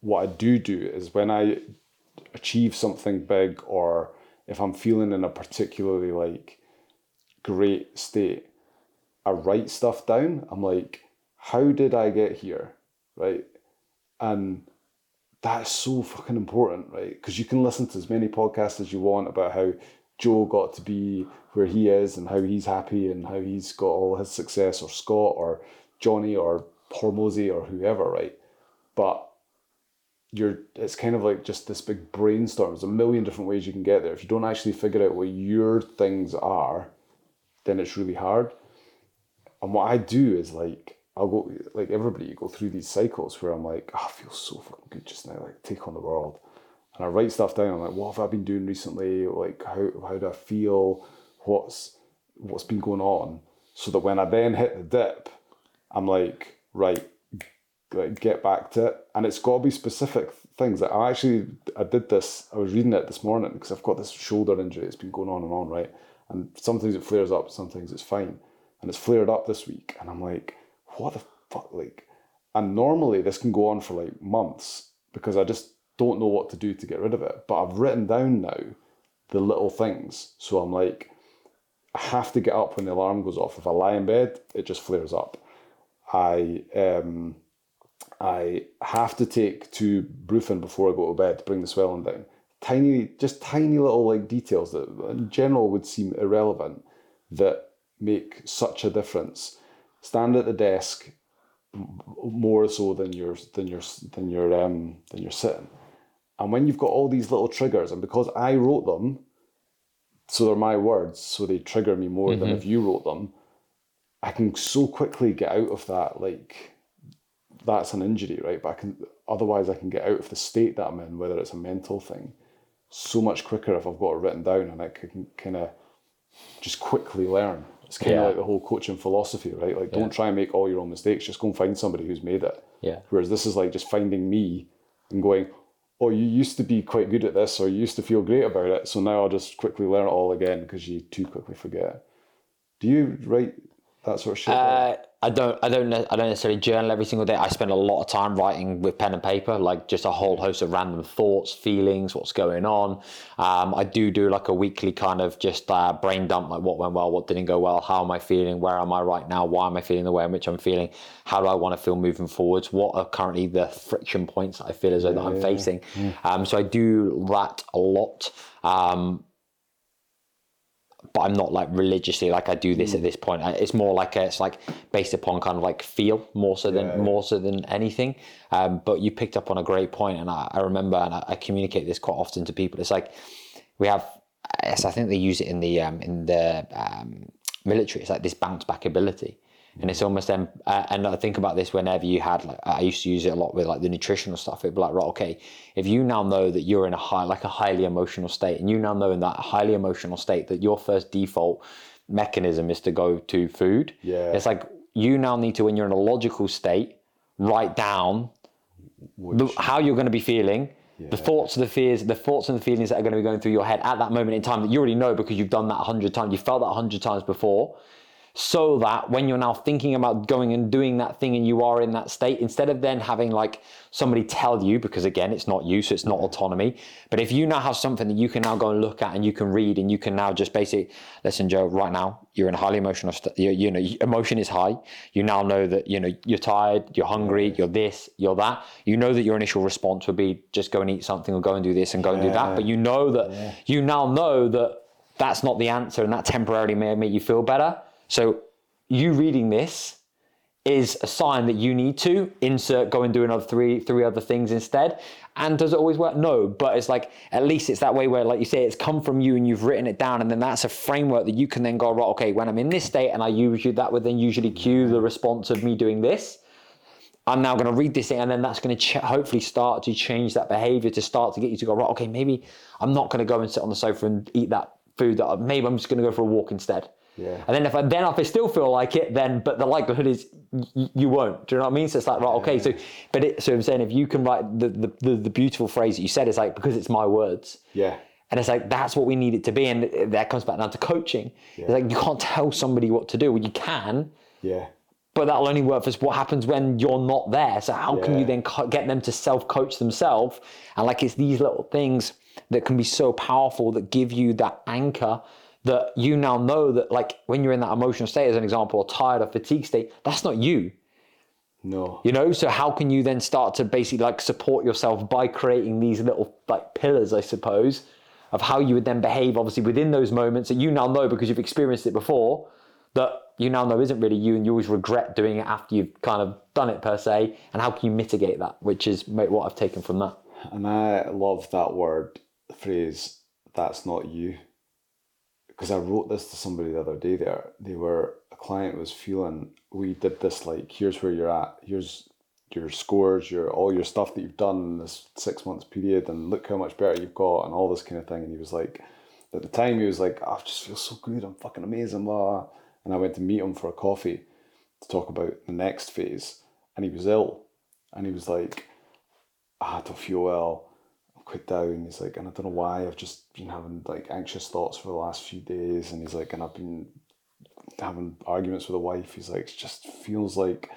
Speaker 2: what I do do is when I achieve something big, or if I'm feeling in a particularly like great state, I write stuff down. I'm like, how did I get here, right? And that's so fucking important, right? Because you can listen to as many podcasts as you want about how Joe got to be where he is and how he's happy and how he's got all his success, or Scott or Johnny or Hormozi or whoever, right? But you're it's kind of like just this big brainstorm. There's a million different ways you can get there. If you don't actually figure out what your things are, then it's really hard. And what I do is like I'll go like everybody you go through these cycles where I'm like, oh, I feel so fucking good just now, like take on the world. And I write stuff down. I'm like, what have I been doing recently? Like how how do I feel? What's what's been going on? So that when I then hit the dip, I'm like, right, like get back to it. And it's got to be specific things. That I actually I did this. I was reading it this morning because I've got this shoulder injury. It's been going on and on, right? And sometimes it flares up, sometimes it's fine. And it's flared up this week, and I'm like, what the fuck, like. And normally this can go on for like months because I just don't know what to do to get rid of it. But I've written down now the little things. So I'm like, I have to get up when the alarm goes off. If I lie in bed, it just flares up. I um, I have to take two Brufen before I go to bed to bring the swelling down. Tiny, just tiny little like details that in general would seem irrelevant that make such a difference. Stand at the desk more so than you're than you're than you're um than you're sitting. And when you've got all these little triggers, and because I wrote them, so they're my words, so they trigger me more than if you wrote them, I can so quickly get out of that like that's an injury, right? But I can otherwise I can get out of the state that I'm in, whether it's a mental thing, so much quicker if I've got it written down and I can kind of just quickly learn. It's kind of
Speaker 1: Yeah.
Speaker 2: like the whole coaching philosophy, right? Like don't try and make all your own mistakes. Just go and find somebody who's made it.
Speaker 1: Yeah.
Speaker 2: Whereas this is like just finding me and going, oh, you used to be quite good at this, or you used to feel great about it. So now I'll just quickly learn it all again because you too quickly forget. Do you write that sort of shit?
Speaker 1: Uh, I don't, I don't, I don't necessarily journal every single day. I spend a lot of time writing with pen and paper, like just a whole host of random thoughts, feelings, what's going on. Um, I do do like a weekly kind of just uh, brain dump, like what went well, what didn't go well, how am I feeling, where am I right now, why am I feeling the way in which I'm feeling, how do I want to feel moving forwards, what are currently the friction points I feel as though that I'm facing. Um, so I do that a lot. Um, but I'm not like religiously like I do this at this point. It's more like a, it's like based upon kind of like feel more so than
Speaker 2: Yeah.
Speaker 1: more so than anything. Um, but you picked up on a great point, and I, I remember and I, I communicate this quite often to people. It's like we have, yes, I think they use it in the um, in the um, military. It's like this bounce back ability. And it's almost then, and I think about this whenever you had, like, I used to use it a lot with like the nutritional stuff. It'd be like, right, okay, if you now know that you're in a high, like a highly emotional state, and you now know in that highly emotional state that your first default mechanism is to go to food.
Speaker 2: Yeah.
Speaker 1: It's like you now need to, when you're in a logical state, write down the, how you're going to be feeling, the thoughts, the fears, the thoughts and the feelings that are going to be going through your head at that moment in time that you already know because you've done that a hundred times, you felt that a hundred times before. So that when you're now thinking about going and doing that thing and you are in that state, instead of then having like somebody tell you, because again, it's not you, so it's not autonomy. But if you now have something that you can now go and look at and you can read and you can now just basically, listen, Joe, right now you're in a highly emotional state. You, you know, emotion is high. You now know that you know you're tired, you're hungry, you're this, you're that. You know that your initial response would be just go and eat something or go and do this and go and do that. But you know that you now know that that's not the answer and that temporarily may make you feel better. So you reading this is a sign that you need to insert go and do another three three other things instead and does it always work no but it's like at least it's that way where like you say it's come from you and you've written it down and then that's a framework that you can then go right okay when i'm in this state and i usually that would then usually cue the response of me doing this I'm now going to read this thing, and then that's going to ch- hopefully start to change that behavior to start to get you to go right. Okay, maybe I'm not going to go and sit on the sofa and eat that food. That maybe I'm just going to go for a walk instead.
Speaker 2: Yeah.
Speaker 1: And then if I then if I still feel like it, then but the likelihood is y- you won't. Do you know what I mean? So it's like right, okay. So but it, so I'm saying if you can write the, the the the beautiful phrase that you said it's like because it's my words.
Speaker 2: Yeah.
Speaker 1: And it's like that's what we need it to be, and that comes back down to coaching. It's like you can't tell somebody what to do. Well, you can,
Speaker 2: Yeah.
Speaker 1: but that'll only work for. What happens when you're not there? So how can you then co- get them to self-coach themselves? And like it's these little things that can be so powerful that give you that anchor that you now know that like when you're in that emotional state, as an example, or tired or fatigue state, that's not you.
Speaker 2: No.
Speaker 1: You know, so how can you then start to basically like support yourself by creating these little like pillars, I suppose, of how you would then behave, obviously within those moments that you now know because you've experienced it before, that you now know isn't really you, and you always regret doing it after you've kind of done it per se. And how can you mitigate that? Which is what I've taken from that.
Speaker 2: And I love that word, phrase, that's not you. Because I wrote this to somebody the other day there. They were, a client was feeling, we did this like, here's where you're at, here's your scores, your all your stuff that you've done in this six months period, and look how much better you've got, and all this kind of thing. And he was like, at the time, he was like, I just feel so good, I'm fucking amazing, blah. And I went to meet him for a coffee to talk about the next phase, and he was ill. And he was like, "Ah, I don't feel well. Quite down. He's like, and I don't know why. I've just been having like anxious thoughts for the last few days. And he's like, and I've been having arguments with the wife. He's like, it just feels like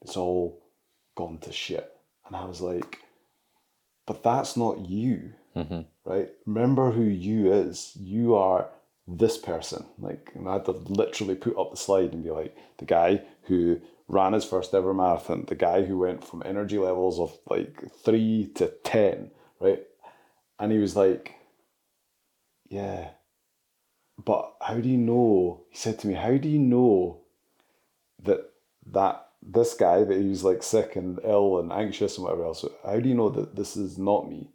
Speaker 2: it's all gone to shit. And I was like, but that's not you, mm-hmm. right? Remember who you is. You are this person. Like, and I had to literally put up the slide and be like, the guy who ran his first ever marathon, the guy who went from energy levels of like three to 10, right? And he was like, yeah, but how do you know? He said to me, how do you know that that this guy that he was like sick and ill and anxious and whatever else, how do you know that this is not me?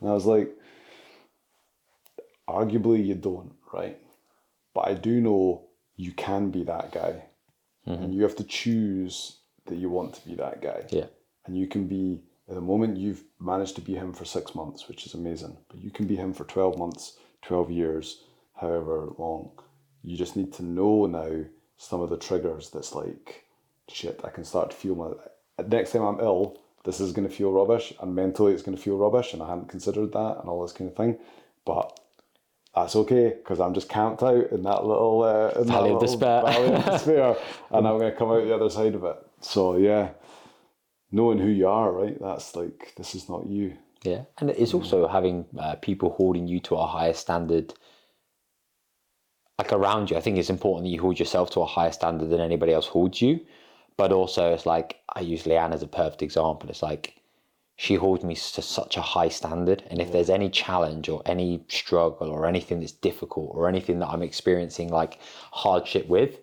Speaker 2: And I was like, arguably you don't, right? But I do know you can be that guy. Mm-hmm. And you have to choose that you want to be that guy.
Speaker 1: Yeah.
Speaker 2: And you can be, at the moment, you've managed to be him for six months, which is amazing. But you can be him for 12 months, 12 years, however long. You just need to know now some of the triggers that's like, shit, I can start to feel my. Next time I'm ill, this is going to feel rubbish, and mentally it's going to feel rubbish, and I hadn't considered that, and all this kind of thing. But that's okay because I'm just camped out in that little uh, in
Speaker 1: Valley
Speaker 2: that
Speaker 1: of
Speaker 2: little
Speaker 1: despair.
Speaker 2: valley of despair, and I'm going to come out the other side of it. So yeah, knowing who you are, right? That's like this is not you.
Speaker 1: Yeah, and it's also having uh, people holding you to a higher standard, like around you. I think it's important that you hold yourself to a higher standard than anybody else holds you. But also, it's like I use Leanne as a perfect example. It's like she holds me to such a high standard, and if there's any challenge or any struggle or anything that's difficult or anything that I'm experiencing like hardship with,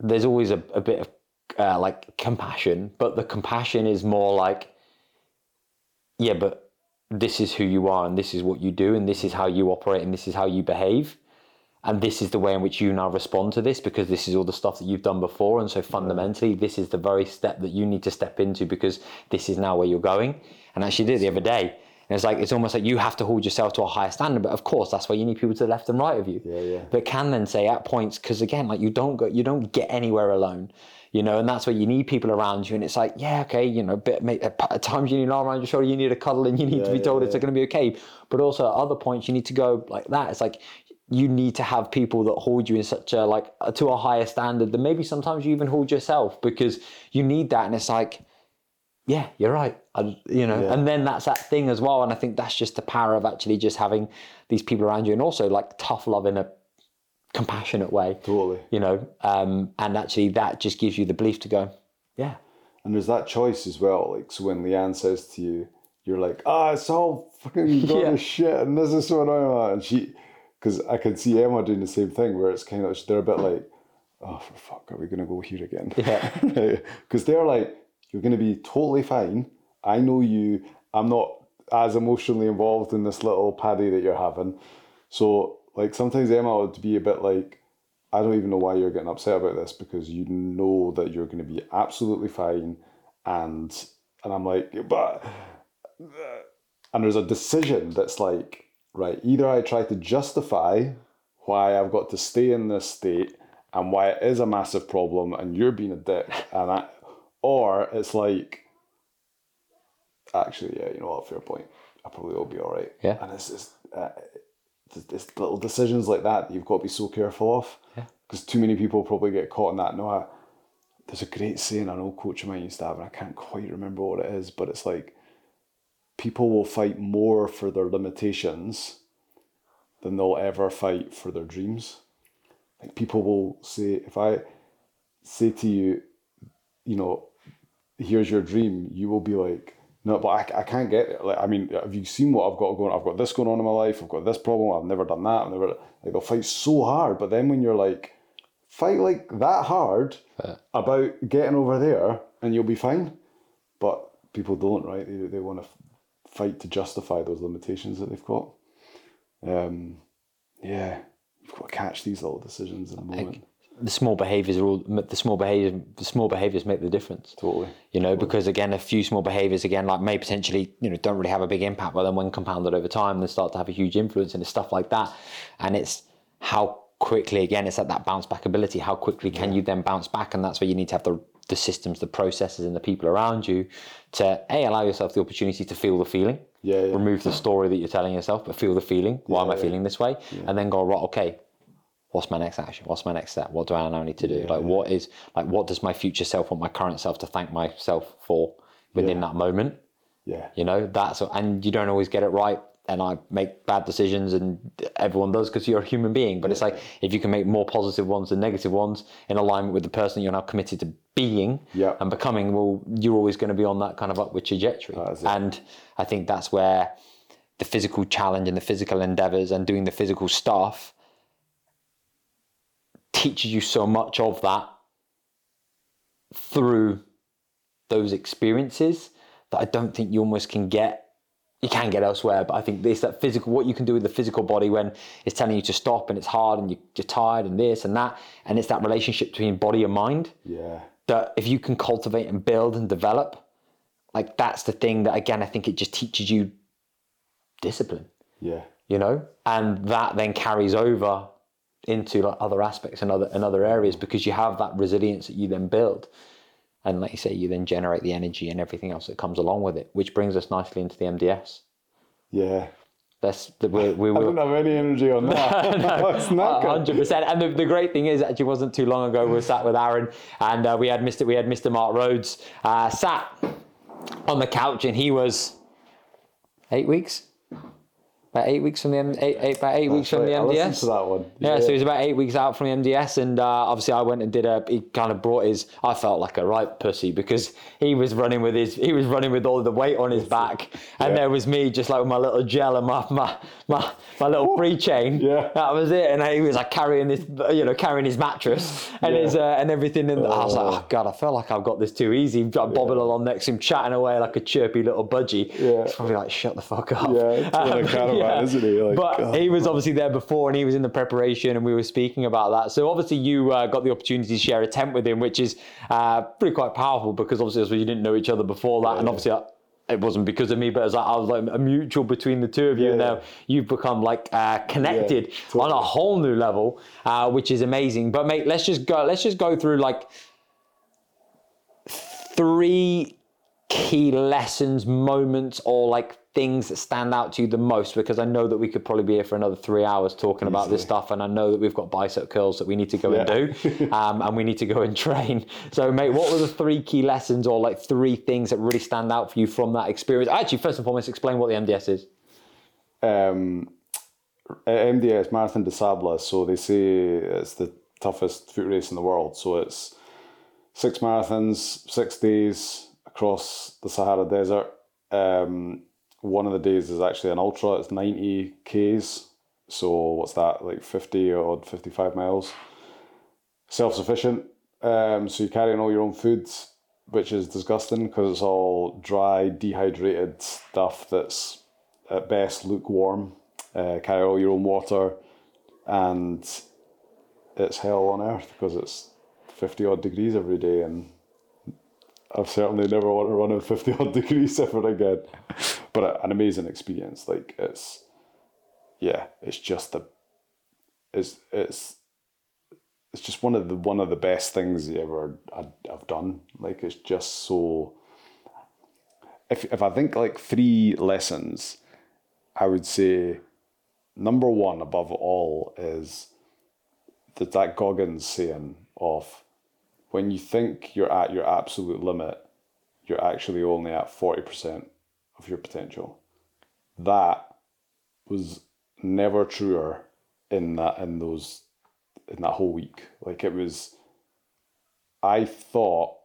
Speaker 1: there's always a, a bit of uh, like compassion, but the compassion is more like yeah, but this is who you are and this is what you do and this is how you operate and this is how you behave. And this is the way in which you now respond to this because this is all the stuff that you've done before. And so fundamentally, this is the very step that you need to step into because this is now where you're going. And I actually did the other day. And it's like, it's almost like you have to hold yourself to a higher standard. But of course, that's why you need people to the left and right of you.
Speaker 2: Yeah, yeah.
Speaker 1: But can then say at points, because again, like you don't go, you don't get anywhere alone you know, and that's where you need people around you. And it's like, yeah, okay, you know, bit, at times you need an arm around your shoulder, you need a cuddle, and you need
Speaker 2: yeah,
Speaker 1: to be told
Speaker 2: yeah.
Speaker 1: it's going to be okay. But also at other points, you need to go like that. It's like you need to have people that hold you in such a like uh, to a higher standard than maybe sometimes you even hold yourself because you need that. And it's like, yeah, you're right. I, you know,
Speaker 2: Yeah.
Speaker 1: and then that's that thing as well. And I think that's just the power of actually just having these people around you, and also like tough love in a compassionate way
Speaker 2: Totally.
Speaker 1: you know um, and actually that just gives you the belief to go yeah
Speaker 2: And there's that choice as well. Like, so when Leanne says to you, you're like, ah, it's all fucking gone
Speaker 1: Yeah.
Speaker 2: to shit, and this is so annoying. And she, because I can see Emma doing the same thing, where it's kind of they're a bit like, oh, for fuck, are we gonna go here again?
Speaker 1: Yeah.
Speaker 2: Because they're like, you're gonna be totally fine. I know you. I'm not as emotionally involved in this little paddy that you're having. So like sometimes Emma would be a bit like, I don't even know why you're getting upset about this because you know that you're going to be absolutely fine, and and I'm like, but and there's a decision that's like, right, either I try to justify why I've got to stay in this state and why it is a massive problem and you're being a dick, and I, or it's like, actually, yeah, you know what, fair point. I probably will be all right.
Speaker 1: Yeah.
Speaker 2: And it's just, uh, it's, little decisions like that that you've got to be so careful of.
Speaker 1: Yeah.
Speaker 2: Because too many people probably get caught in that. No, I, there's a great saying an old coach of mine used to have, and I can't quite remember what it is, but it's like people will fight more for their limitations than they'll ever fight for their dreams. Like people will say, if I say to you, you know, here's your dream, you will be like, no, but I, I can't get it. Like, I mean, have you seen what I've got going? I've got this going on in my life. I've got this problem. I've never done that. I've never like they'll fight so hard, but then when you're like, fight like that hard about getting over there, and you'll be fine. But people don't, right? They they want to fight to justify those limitations that they've got. Um, yeah, you've got to catch these little decisions in the moment.
Speaker 1: The small behaviors are all the small behaviors the small behaviors make the difference.
Speaker 2: Totally.
Speaker 1: you know because again a few small behaviors again like may potentially you know don't really have a big impact but then when compounded over time they start to have a huge influence and it's stuff like that. And it's how quickly again it's at that bounce back ability. How quickly can you then bounce back? And that's where you need to have the the systems the processes and the people around you to a allow yourself the opportunity to feel the feeling.
Speaker 2: Yeah, yeah.
Speaker 1: remove the story that you're telling yourself but feel the feeling. Why am i
Speaker 2: Yeah.
Speaker 1: feeling this way? And then go right okay what's my next action? What's my next step? What do I now need to do? Like, what is like, what does my future self want my current self to thank myself for within that moment?
Speaker 2: Yeah.
Speaker 1: You know, that's and you don't always get it right. And I make bad decisions, and everyone does because you're a human being. But it's like if you can make more positive ones than negative ones in alignment with the person you're now committed to being
Speaker 2: Yeah.
Speaker 1: and becoming, well, you're always going to be on that kind of upward trajectory.
Speaker 2: That is it.
Speaker 1: And I think that's where the physical challenge and the physical endeavors and doing the physical stuff teaches you so much of that through those experiences that I don't think you almost can get. You can get elsewhere, but I think it's that physical, what you can do with the physical body when it's telling you to stop and it's hard and you- you're tired and this and that. And it's that relationship between body and mind
Speaker 2: Yeah.
Speaker 1: that if you can cultivate and build and develop, like that's the thing that, again, I think it just teaches you discipline
Speaker 2: Yeah.
Speaker 1: you know, and that then carries over into like other aspects and other and other areas because you have that resilience that you then build, and like you say, you then generate the energy and everything else that comes along with it, which brings us nicely into the MDS.
Speaker 2: Yeah.
Speaker 1: That's the, we, we
Speaker 2: I
Speaker 1: will.
Speaker 2: don't have any energy on that. It's knackered.
Speaker 1: Hundred percent. And the, the great thing is, actually, wasn't too long ago we were sat with Aaron, and uh, we had Mr. We had Mr. Mark Rhodes uh, sat on the couch, and he was eight weeks, about eight weeks from the M- eight, eight about eight weeks from the
Speaker 2: Right, I listened
Speaker 1: MDS.
Speaker 2: to that one.
Speaker 1: Yeah, so he was about eight weeks out from the MDS, and uh, obviously I went and did a. He kind of brought his. I felt like a right pussy because he was running with his. He was running with all the weight on his back, and
Speaker 2: Yeah.
Speaker 1: there was me just like with my little gel and my my my, my little free chain.
Speaker 2: Yeah.
Speaker 1: that was it. And he was like carrying this, you know, carrying his mattress and his uh, and everything. And I was like, oh god, I felt like I've got this too easy. I'm bobbing along next to him, chatting away like a chirpy little budgie.
Speaker 2: Yeah.
Speaker 1: He's probably like, shut the fuck up.
Speaker 2: Yeah, it's isn't he? Like,
Speaker 1: but
Speaker 2: God.
Speaker 1: he was obviously there before and he was in the preparation and we were speaking about that. So obviously you uh, got the opportunity to share a tent with him, which is uh, pretty quite powerful because obviously you didn't know each other before that. and obviously I, it wasn't because of me, but it was like, I was like a mutual between the two of you. and
Speaker 2: Yeah,
Speaker 1: now you've become like uh, connected
Speaker 2: Yeah,
Speaker 1: on a whole new level, uh, which is amazing. But mate, let's just go, let's just go through like three key lessons, moments, or like things that stand out to you the most? Because I know that we could probably be here for another three hours talking about this stuff, and I know that we've got bicep curls that we need to go and do, um, and we need to go and train. So, mate, what were the three key lessons, or like three things that really stand out for you from that experience? Actually, first and foremost, explain what the MDS is.
Speaker 2: um, MDS Marathon des Sables. So they say it's the toughest foot race in the world. So it's six marathons, six days across the Sahara Desert. Um, one of the days is actually an ultra. It's ninety k's. So what's that? Like fifty or fifty-five miles. Self-sufficient. Um, so you're carrying all your own foods, which is disgusting because it's all dry, dehydrated stuff that's at best lukewarm. Uh, carry all your own water, and it's hell on earth because it's fifty odd degrees every day, and I've certainly never want to run in fifty odd degrees ever again. But an amazing experience. Like it's, yeah, it's just the, it's it's. It's just one of the one of the best things you ever I, I've done. Like it's just so. If if I think like three lessons, I would say number one above all is that that Goggins saying of when you think you're at your absolute limit, you're actually only at 40% of your potential. That was never truer in that in those in that whole week. Like it was I thought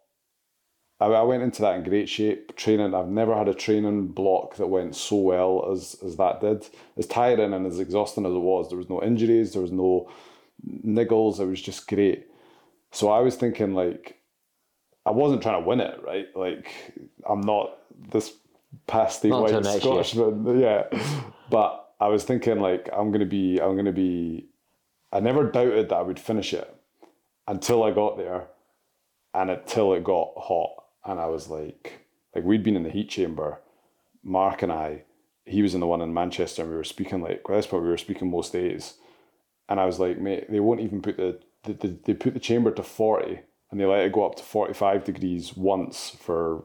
Speaker 2: I, I went into that in great shape. Training, I've never had a training block that went so well as as that did. As tiring and as exhausting as it was, there was no injuries, there was no niggles. It was just great. So I was thinking like, I wasn't trying to win it, right? Like I'm not this pasty
Speaker 1: Not until
Speaker 2: white
Speaker 1: year.
Speaker 2: Scotsman, yeah. But I was thinking like I'm gonna be, I'm gonna be. I never doubted that I would finish it until I got there and until it got hot and I was like like we'd been in the heat chamber Mark and I he was in the one in Manchester and we were speaking like well, that's what we were speaking most days and I was like mate they won't even put the they, they, they put the chamber to 40 and they let it go up to 45 degrees once for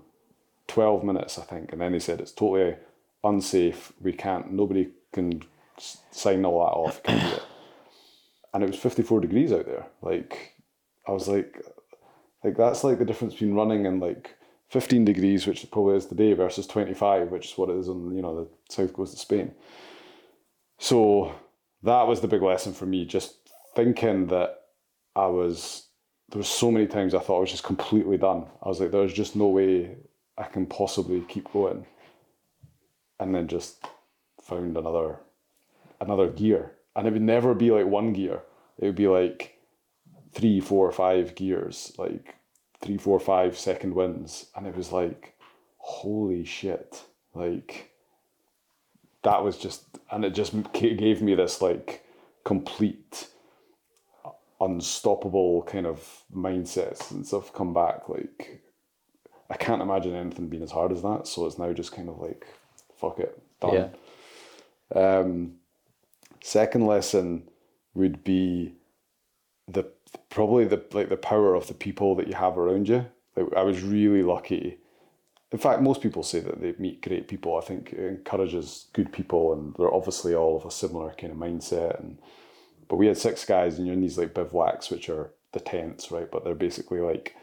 Speaker 2: 12 minutes I think and then they said it's totally unsafe we can't nobody can sign all that off can't do it and it was 54 degrees out there like I was like like that's like the difference between running in like 15 degrees, which probably is today, versus 25, which is what it is on you know the south coast of Spain. So that was the big lesson for me. Just thinking that I was there was so many times I thought I was just completely done. I was like, there's just no way I can possibly keep going. And then just found another another gear, and it would never be like one gear. It would be like three, four, five gears, like three, four, five second wins. And it was like, holy shit. Like, that was just, and it just gave me this like complete, unstoppable kind of mindset since I've come back. Like, I can't imagine anything being as hard as that. So it's now just kind of like, fuck it, done.
Speaker 1: Yeah.
Speaker 2: Um, second lesson would be the probably the like the power of the people that you have around you. Like I was really lucky in fact, most people say that they meet great people. I think it encourages good people, and they're obviously all of a similar kind of mindset. And but we had six guys, and you're in these like bivouacs, which are the tents, right? But they're basically like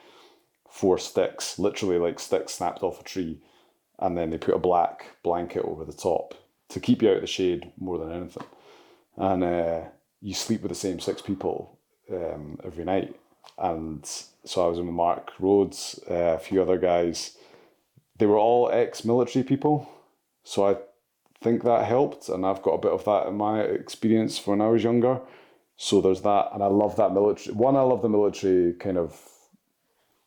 Speaker 2: four sticks, literally like sticks snapped off a tree, and then they put a black blanket over the top to keep you out of the shade more than anything. And uh, you sleep with the same six people um, every night. And so I was in with Mark Rhodes, uh, a few other guys they were all ex-military people, so I think that helped, and I've got a bit of that in my experience when I was younger. So there's that, and I love that military. One, I love the military kind of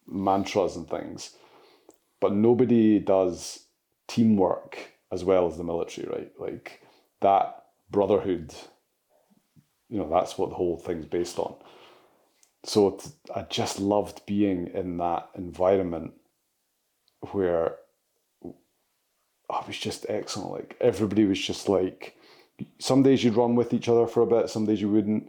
Speaker 2: mantras and things, but nobody does teamwork as well as the military, right? Like that brotherhood. You know, that's what the whole thing's based on. So I just loved being in that environment where I was just excellent. Like everybody was just like, some days you'd run with each other for a bit, some days you wouldn't,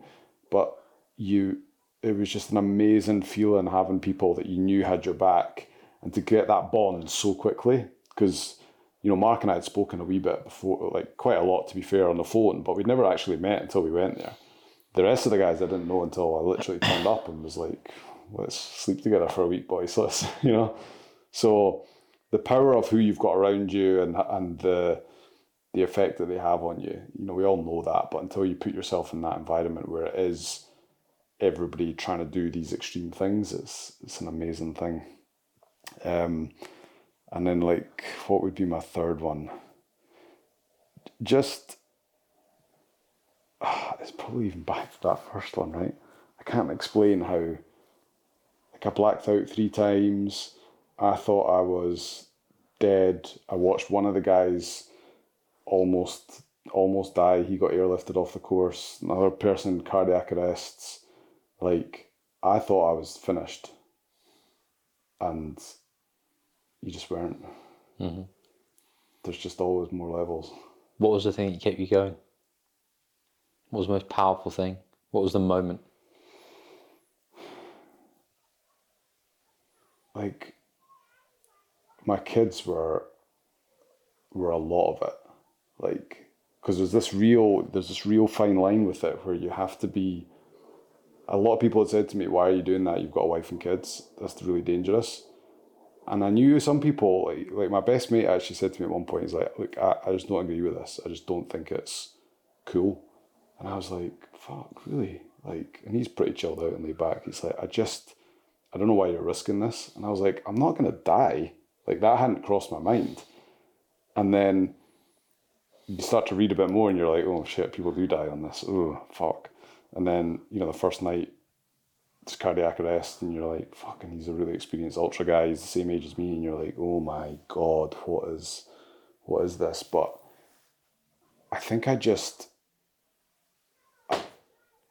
Speaker 2: but you, it was just an amazing feeling having people that you knew had your back and to get that bond so quickly because you know Mark and I had spoken a wee bit before, like quite a lot to be fair on the phone, but we'd never actually met until we went there. The rest of the guys I didn't know until I literally turned up and was like, "Let's sleep together for a week, boys." Let's, you know. So the power of who you've got around you and and the the effect that they have on you. You know, we all know that, but until you put yourself in that environment where it is everybody trying to do these extreme things, it's it's an amazing thing. Um, and then like, what would be my third one? Just, uh, it's probably even back to that first one, right? I can't explain how. Like I blacked out three times. I thought I was dead. I watched one of the guys almost almost die. He got airlifted off the course. Another person cardiac arrests. Like I thought I was finished, and you just weren't. Mm-hmm. There's just always more levels.
Speaker 1: What was the thing that kept you going? What was the most powerful thing? What was the moment?
Speaker 2: Like my kids were were a lot of it like because there's this real there's this real fine line with it where you have to be a lot of people had said to me why are you doing that? You've got a wife and kids. That's really dangerous. And i knew some people like, like my best mate actually said to me at one point he's like look I, I just don't agree with this. I just don't think it's cool. And i was like fuck really? Like and he's pretty chilled out and laid back. He's like i just i don't know why you're risking this. And i was like i'm not to die. Like that hadn't crossed my mind. And then you start to read a bit more and you're like, oh shit, people do die on this. Oh, fuck. And then, you know, the first night, it's cardiac arrest, and you're like, fucking, he's a really experienced ultra guy. He's the same age as me, and you're like, oh my god, what is, what is this? But I think I just,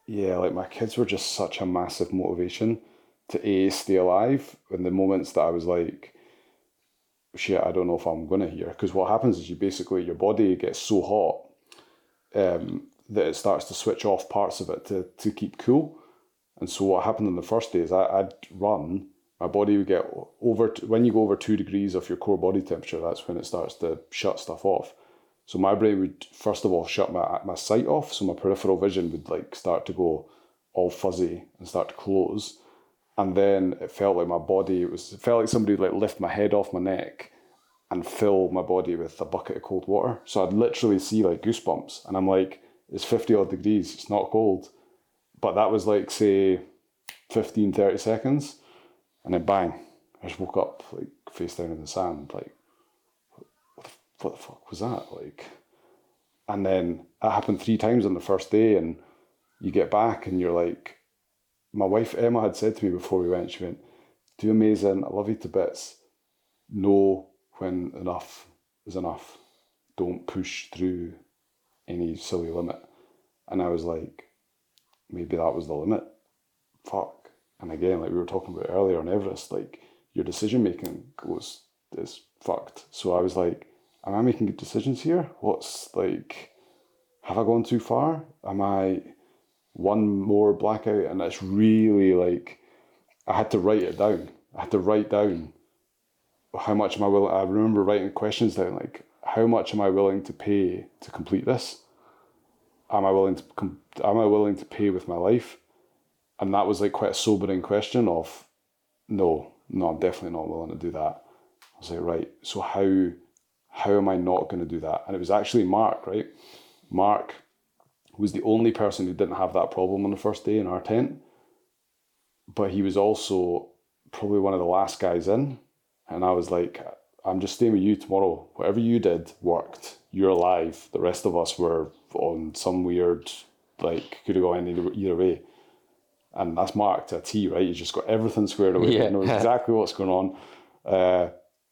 Speaker 2: yeah, like my kids were just such a massive motivation to a stay alive. In the moments that I was like, shit, I don't know if I'm gonna hear. Because what happens is you basically your body gets so hot um, that it starts to switch off parts of it to to keep cool. And so what happened in the first days, I, I'd run. My body would get over to, when you go over two degrees of your core body temperature. That's when it starts to shut stuff off. So my brain would first of all shut my my sight off. So my peripheral vision would like start to go all fuzzy and start to close and then it felt like my body it was it felt like somebody would like lift my head off my neck and fill my body with a bucket of cold water. So I'd literally see like goosebumps, and I'm like, it's 50 odd degrees, it's not cold. But that was like, say, 15, 30 seconds, and then bang, I just woke up like face down in the sand, like, what the, what the fuck was that? Like, and then that happened three times on the first day, and you get back and you're like, my wife Emma had said to me before we went, she went, "Do amazing. I love you to bits. Know when enough is enough. Don't push through any silly limit." And I was like, maybe that was the limit. Fuck. And again, like we were talking about earlier on Everest, like your decision making goes is fucked. So I was like, am I making good decisions here? What's like, have I gone too far? Am I one more blackout, and it's really like I had to write it down. I had to write down how much am I willing? I remember writing questions down like, how much am I willing to pay to complete this? Am I willing to com- am I willing to pay with my life? And that was like quite a sobering question of, no, no, I'm definitely not willing to do that. I was like, right, so how how am I not going to do that? And it was actually Mark, right? Mark was the only person who didn't have that problem on the first day in our tent, but he was also probably one of the last guys in. And I was like, I'm just staying with you tomorrow. Whatever you did worked. You're alive. The rest of us were on some weird, like, could have gone either, either way. And that's marked to a T, right? You just got everything squared away.
Speaker 1: Yeah.
Speaker 2: You know exactly what's going on. Uh,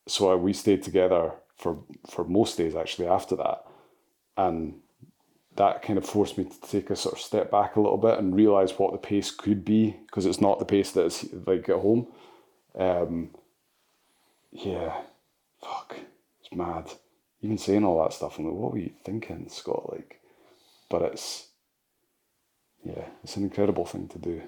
Speaker 2: so we stayed together for for most days actually after that, and that kind of forced me to take a sort of step back a little bit and realize what the pace could be because it's not the pace that's like at home. Um, yeah, fuck, it's mad. Even saying all that stuff, I'm like, what were you thinking, Scott? Like, but it's yeah, it's an incredible thing to do.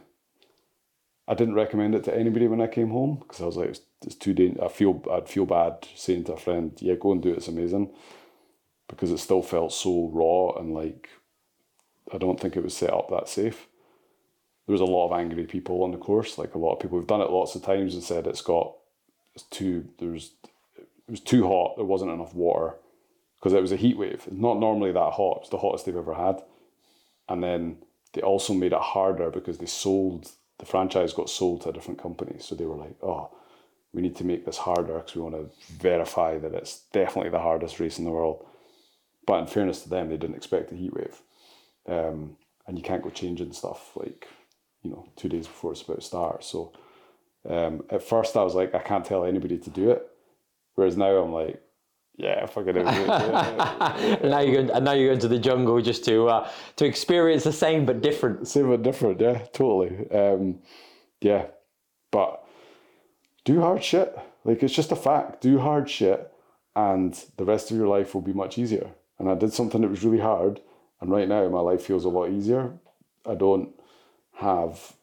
Speaker 2: I didn't recommend it to anybody when I came home because I was like, it's, it's too dangerous. I feel I'd feel bad saying to a friend, yeah, go and do it. It's amazing, because it still felt so raw and like I don't think it was set up that safe. There was a lot of angry people on the course, like a lot of people who've done it lots of times and said it's got it's too there's it was too hot. There wasn't enough water because it was a heat wave. It's not normally that hot. It was the hottest they've ever had, and then they also made it harder because they sold the franchise got sold to a different company. So they were like, oh, we need to make this harder because we want to verify that it's definitely the hardest race in the world. But in fairness to them, they didn't expect a heat wave. Um, and you can't go changing stuff like, you know, two days before it's about to start. So um, at first I was like, I can't tell anybody to do it. Whereas now I'm like, yeah, if I could do it. do it.
Speaker 1: And now you're going, and now you're going to the jungle just to uh, to experience the same but different.
Speaker 2: Same but different, yeah, totally. Um, yeah, but do hard shit. Like it's just a fact. Do hard shit, and the rest of your life will be much easier. And I did something that was really hard, and right now my life feels a lot easier. I don't have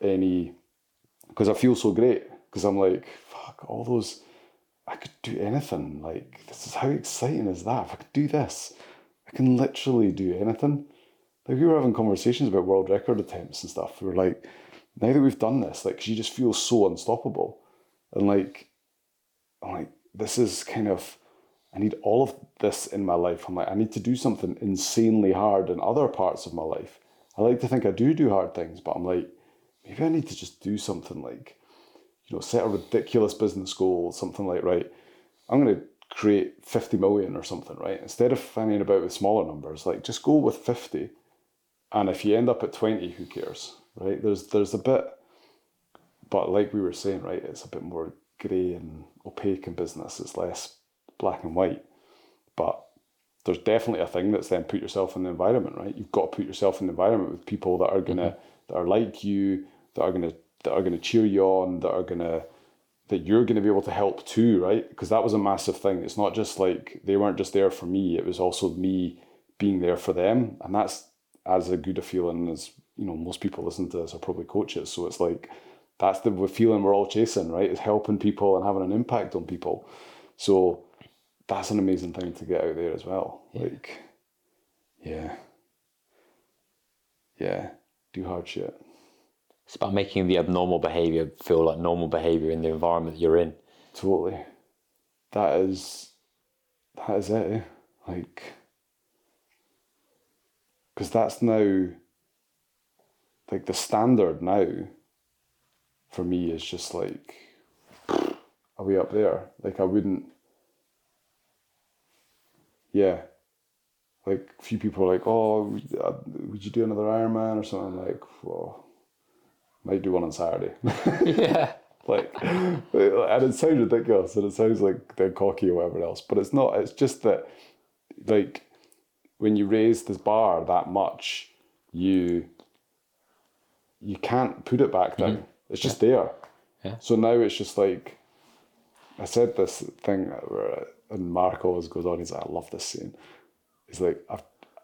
Speaker 2: any because I feel so great because I'm like fuck all those. I could do anything. Like this is how exciting is that? If I could do this, I can literally do anything. Like we were having conversations about world record attempts and stuff. We were like, now that we've done this, like she just feels so unstoppable, and like, I'm like, this is kind of, I need all of this in my life. I'm like, I need to do something insanely hard in other parts of my life. I like to think I do do hard things, but I'm like, maybe I need to just do something like, you know, set a ridiculous business goal, something like, right, I'm going to create 50 million or something, right? Instead of fanning about with smaller numbers, like just go with 50 and if you end up at 20 who cares right? There's there's a bit but like we were saying right it's a bit more grey and opaque in business it's less black and white but there's definitely a thing that's then put yourself in the environment right? You've got to put yourself in the environment with people that are gonna mm-hmm. that are like you that are gonna that are gonna cheer you on that are gonna that you're going to be able to help too, right? Because that was a massive thing. It's not just like they weren't just there for me; it was also me being there for them, and that's as a good a feeling as you know most people listen to this are probably coaches. So it's like that's the feeling we're all chasing, right? Is helping people and having an impact on people. So that's an amazing thing to get out there as well. Like, yeah, yeah, do hard shit.
Speaker 1: It's about making the abnormal behavior feel like normal behavior in the environment you're in.
Speaker 2: Totally. That is that is it. eh? Like because that's now like the standard now for me is just like we up there? Like I wouldn't yeah. Like a few people are like, oh, would uh, would you do another Ironman or something? I'm like, well, might do one on Saturday.
Speaker 1: Yeah.
Speaker 2: like and it sounds ridiculous and it sounds like they're cocky or whatever else but it's not it's just that like when you raise this bar that much you you can't put it back down mm-hmm. it's just there
Speaker 1: Yeah.
Speaker 2: so now it's just like i said this thing where and mark always goes on he's like i love this scene it's like I've,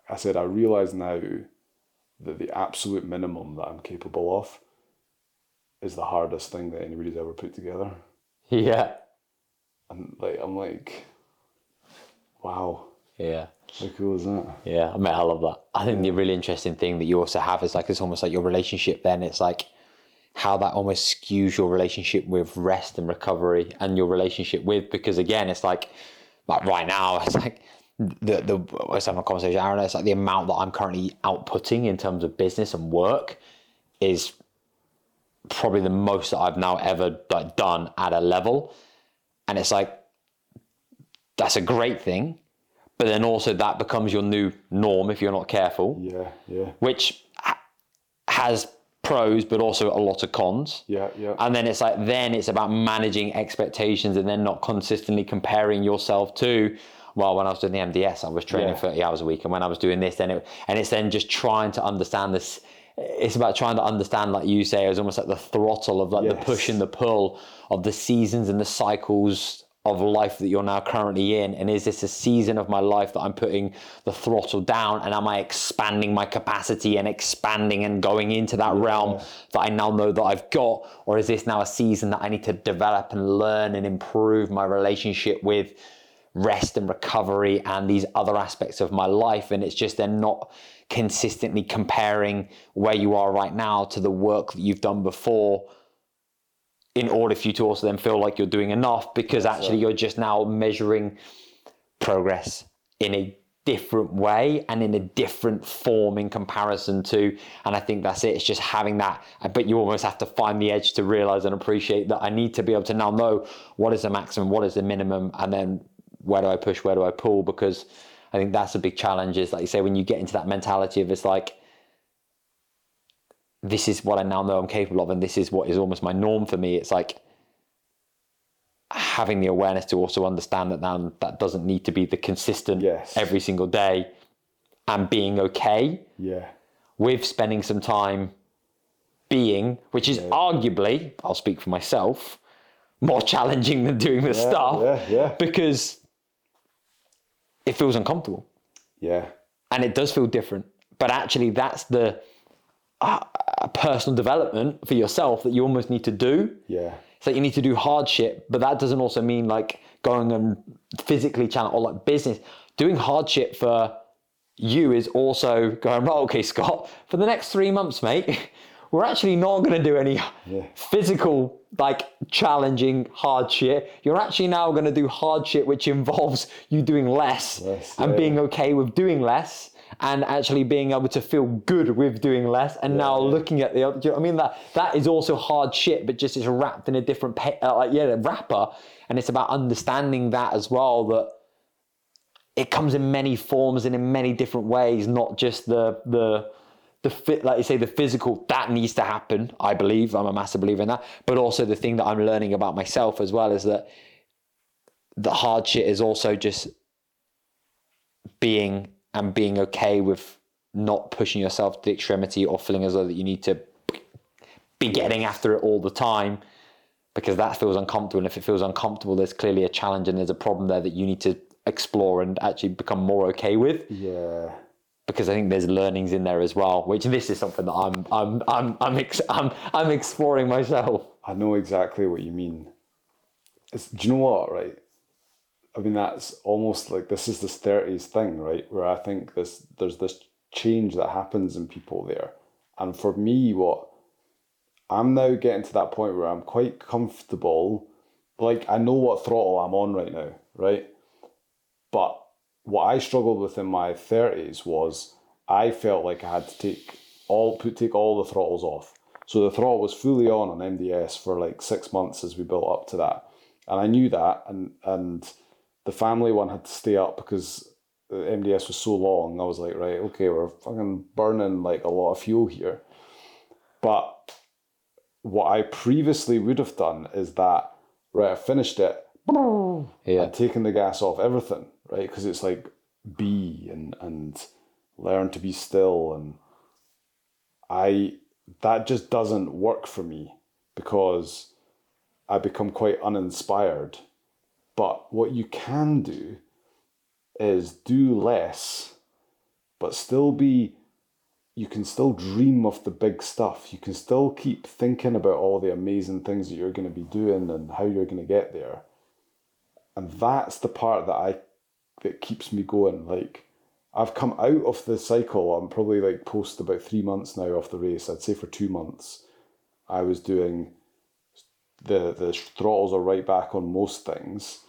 Speaker 2: i said i realize now that the absolute minimum that i'm capable of is the hardest thing that anybody's ever put together.
Speaker 1: Yeah.
Speaker 2: and like I'm like, wow,
Speaker 1: Yeah.
Speaker 2: how cool is that?
Speaker 1: Yeah, I mean, I love that. I think the really interesting thing that you also have is like it's almost like your relationship. Then it's like how that almost skews your relationship with rest and recovery, and your relationship with because again, it's like like right now, it's like the the I was having a conversation, Aaron. It's like the amount that I'm currently outputting in terms of business and work is probably the most that I've now ever like done at a level, and it's like that's a great thing but then also that becomes your new norm if you're not careful,
Speaker 2: Yeah, yeah,
Speaker 1: which ha- has pros but also a lot of cons.
Speaker 2: yeah, yeah.
Speaker 1: And then it's like then it's about managing expectations and then not consistently comparing yourself to well when I was doing the MDS I was training
Speaker 2: Yeah.
Speaker 1: 30 hours a week and when I was doing this then it and it's then just trying to understand this it's about trying to understand like you say it's almost like the throttle of like the push and the pull of the seasons and the cycles of life that you're now currently in. And is this a season of my life that I'm putting the throttle down? And am I expanding my capacity and expanding and going into that realm that I now know that I've got? Or is this now a season that I need to develop and learn and improve my relationship with rest and recovery and these other aspects of my life? And it's just they're not consistently comparing where you are right now to the work that you've done before in order for you to also then feel like you're doing enough because actually you're just now measuring progress in a different way and in a different form in comparison to and I think that's it. It's just having that but you almost have to find the edge to realize and appreciate that I need to be able to now know what is the maximum what is the minimum and then where do I push where do I pull? Because I think that's a big challenge is like you say when you get into that mentality of it's like this is what I now know I'm capable of, and this is what is almost my norm for me. It's like having the awareness to also understand that now that doesn't need to be the consistent
Speaker 2: Yes.
Speaker 1: every single day, and being okay
Speaker 2: yeah,
Speaker 1: with spending some time being, which is arguably, I'll speak for myself, more challenging than doing the stuff
Speaker 2: yeah, yeah.
Speaker 1: because it feels uncomfortable
Speaker 2: yeah,
Speaker 1: and it does feel different. But actually, that's the uh, personal development for yourself that you almost need to do.
Speaker 2: yeah,
Speaker 1: It's like you need to do hardship, but that doesn't also mean like going and physically challenge or like business. Doing hardship for you is also going, right, okay, Scott, for the next three months, mate, we're actually not going to do any physical, like challenging hardship. You're actually now going to do hardship, which involves you doing less
Speaker 2: Less,
Speaker 1: and
Speaker 2: yeah.
Speaker 1: being okay with doing less and actually being able to feel good with doing less and now
Speaker 2: yeah.
Speaker 1: looking at the other you know I mean that that is also hard shit but just it's wrapped in a different pa- uh, like yeah wrapper and it's about understanding that as well that it comes in many forms and in many different ways not just the the the fit like you say the physical that needs to happen I believe I'm a massive believer in that but also the thing that I'm learning about myself as well is that the hard shit is also just being and being okay with not pushing yourself to the extremity or feeling as though that you need to be getting after it all the time because that feels uncomfortable and if it feels uncomfortable there's clearly a challenge and there's a problem there that you need to explore and actually become more okay with.
Speaker 2: Yeah,
Speaker 1: because I think there's learnings in there as well which this is something that I'm I'm I'm I'm ex- I'm, I'm exploring myself
Speaker 2: I know exactly what you mean. It's, do you know what, right? I mean, that's almost like this is this 30s thing, right? Where I think this there's this change that happens in people there. And for me, what I'm now getting to that point where I'm quite comfortable. Like, I know what throttle I'm on right now, right? But what I struggled with in my 30s was I felt like I had to take all put take all the throttles off. So the throttle was fully on on MDS for like six months as we built up to that, and I knew that, and and the family one had to stay up because the MDS was so long. I was like, right, okay, we're fucking burning like a lot of fuel here. But what I previously would have done is that right, I finished it,
Speaker 1: yeah
Speaker 2: and taken the gas off everything, right? Because it's like be and and learn to be still, and I that just doesn't work for me because I become quite uninspired. But what you can do is do less, but still be. You can still dream of the big stuff. You can still keep thinking about all the amazing things that you're going to be doing and how you're going to get there and that's the part that I that keeps me going. Like I've come out of the cycle. I'm probably like post about three months now off the race. I'd say for two months, I was doing the the throttles are right back on most things,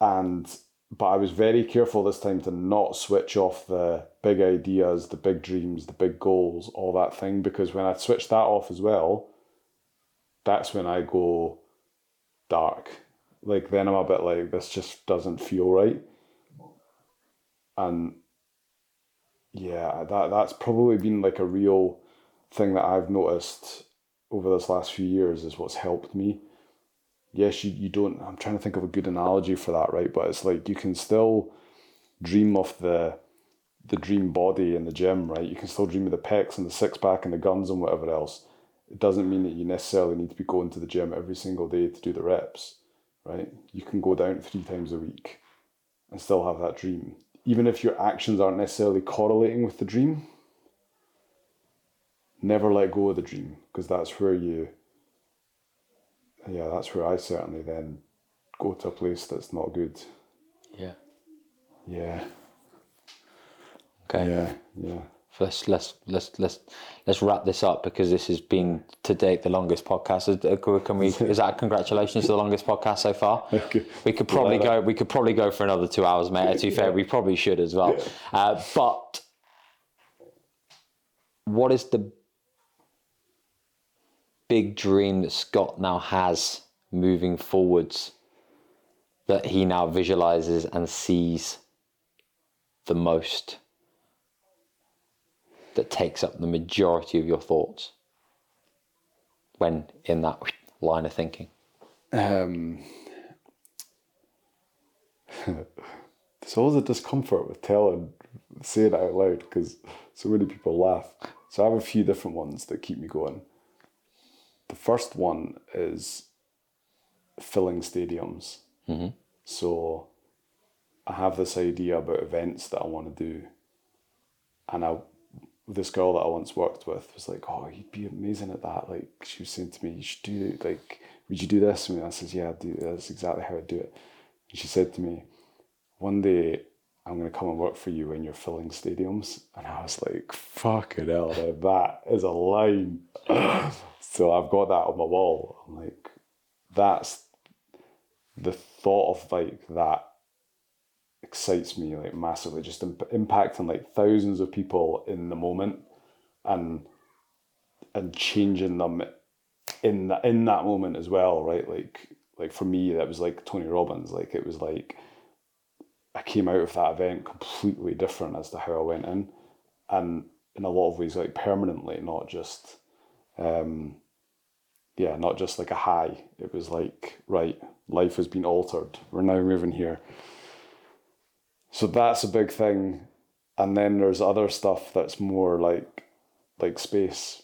Speaker 2: and but I was very careful this time to not switch off the big ideas, the big dreams, the big goals, all that thing, because when I switch that off as well, that's when I go dark. Like then I'm a bit like this just doesn't feel right. And yeah, that that's probably been like a real thing that I've noticed over this last few years is what's helped me yes, you, you don't, I'm trying to think of a good analogy for that, right? But it's like you can still dream of the the dream body in the gym, right? You can still dream of the pecs and the six pack and the guns and whatever else. It doesn't mean that you necessarily need to be going to the gym every single day to do the reps, right? You can go down three times a week and still have that dream. Even if your actions aren't necessarily correlating with the dream, never let go of the dream because that's where you yeah, that's where I certainly then go to a place that's not good.
Speaker 1: Yeah.
Speaker 2: Yeah.
Speaker 1: Okay.
Speaker 2: Yeah. Yeah.
Speaker 1: Let's let's let's let's let's wrap this up because this has been to date the longest podcast. Can we? Is that congratulations to the longest podcast so far?
Speaker 2: Okay.
Speaker 1: We could probably go. We could probably go for another two hours, mate. To be fair, we probably should as well. Uh, but what is the big dream that Scott now has moving forwards that he now visualizes and sees the most that takes up the majority of your thoughts when in that line of thinking?
Speaker 2: Um, there's always a discomfort with telling, saying it out loud because so many people laugh. So I have a few different ones that keep me going. The first one is filling stadiums.
Speaker 1: Mm-hmm.
Speaker 2: So I have this idea about events that I want to do, and I this girl that I once worked with was like, "Oh, you'd be amazing at that." Like she was saying to me, "You should do it. like, would you do this?" And I says, "Yeah, do. That's exactly how I do it." And she said to me, "One day I'm gonna come and work for you when you're filling stadiums." And I was like, "Fucking hell, that is a line." So I've got that on my wall. I'm like, that's the thought of like that excites me like massively. Just imp- impacting like thousands of people in the moment, and and changing them in that in that moment as well, right? Like like for me, that was like Tony Robbins. Like it was like I came out of that event completely different as to how I went in, and in a lot of ways, like permanently, not just um, yeah, not just like a high. It was like, right, life has been altered. We're now moving here. So that's a big thing. And then there's other stuff that's more like like space.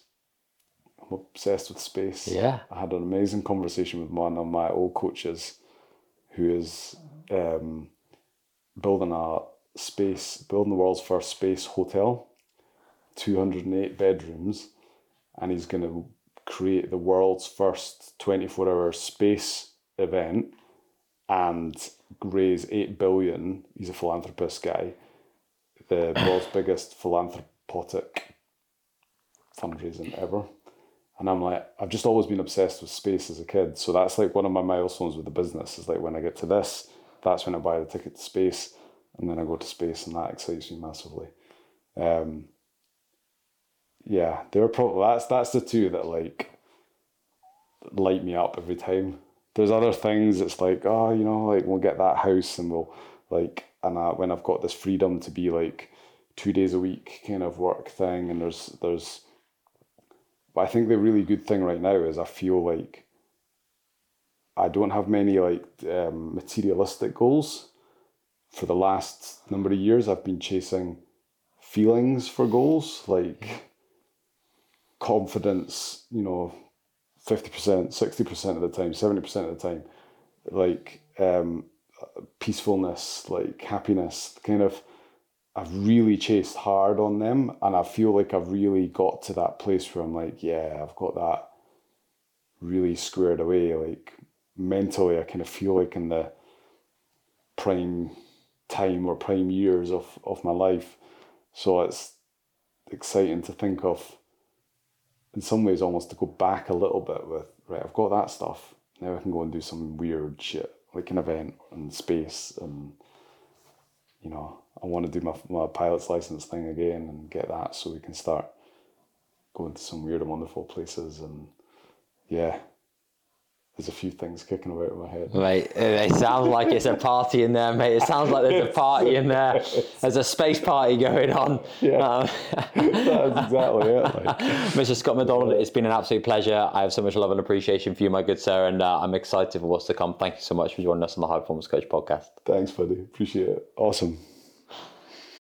Speaker 2: I'm obsessed with space.
Speaker 1: Yeah.
Speaker 2: I had an amazing conversation with one of my old coaches who is um, building a space, building the world's first space hotel, 208 bedrooms, and he's going to create the world's first 24 hour space event and raise 8 billion. He's a philanthropist guy, the world's biggest philanthropic fundraising ever. And I'm like, I've just always been obsessed with space as a kid. So that's like one of my milestones with the business is like when I get to this, that's when I buy the ticket to space and then I go to space and that excites me massively. Um, yeah, they were probably that's that's the two that like light me up every time. There's other things. It's like oh, you know, like we'll get that house and we'll like, and I, when I've got this freedom to be like two days a week kind of work thing, and there's there's. But I think the really good thing right now is I feel like I don't have many like um, materialistic goals. For the last number of years, I've been chasing feelings for goals, like confidence, you know, 50%, 60% of the time, 70% of the time, like um, peacefulness, like happiness, kind of, I've really chased hard on them. And I feel like I've really got to that place where I'm like, yeah, I've got that really squared away. Like mentally, I kind of feel like in the prime time or prime years of, of my life. So it's exciting to think of, in some ways, almost to go back a little bit with, right, I've got that stuff. Now I can go and do some weird shit, like an event in space. And, you know, I want to do my, my pilot's license thing again and get that so we can start going to some weird and wonderful places. And yeah, there's a few things kicking about in my head.
Speaker 1: Mate, it sounds like it's a party in there, mate. It sounds like there's a party in there. There's a space party going on.
Speaker 2: Yeah.
Speaker 1: Um,
Speaker 2: That's exactly it. Like.
Speaker 1: Mr. Scott Macdonald, it's been an absolute pleasure. I have so much love and appreciation for you, my good sir, and uh, I'm excited for what's to come. Thank you so much for joining us on the High Performance Coach podcast.
Speaker 2: Thanks, buddy. Appreciate it. Awesome.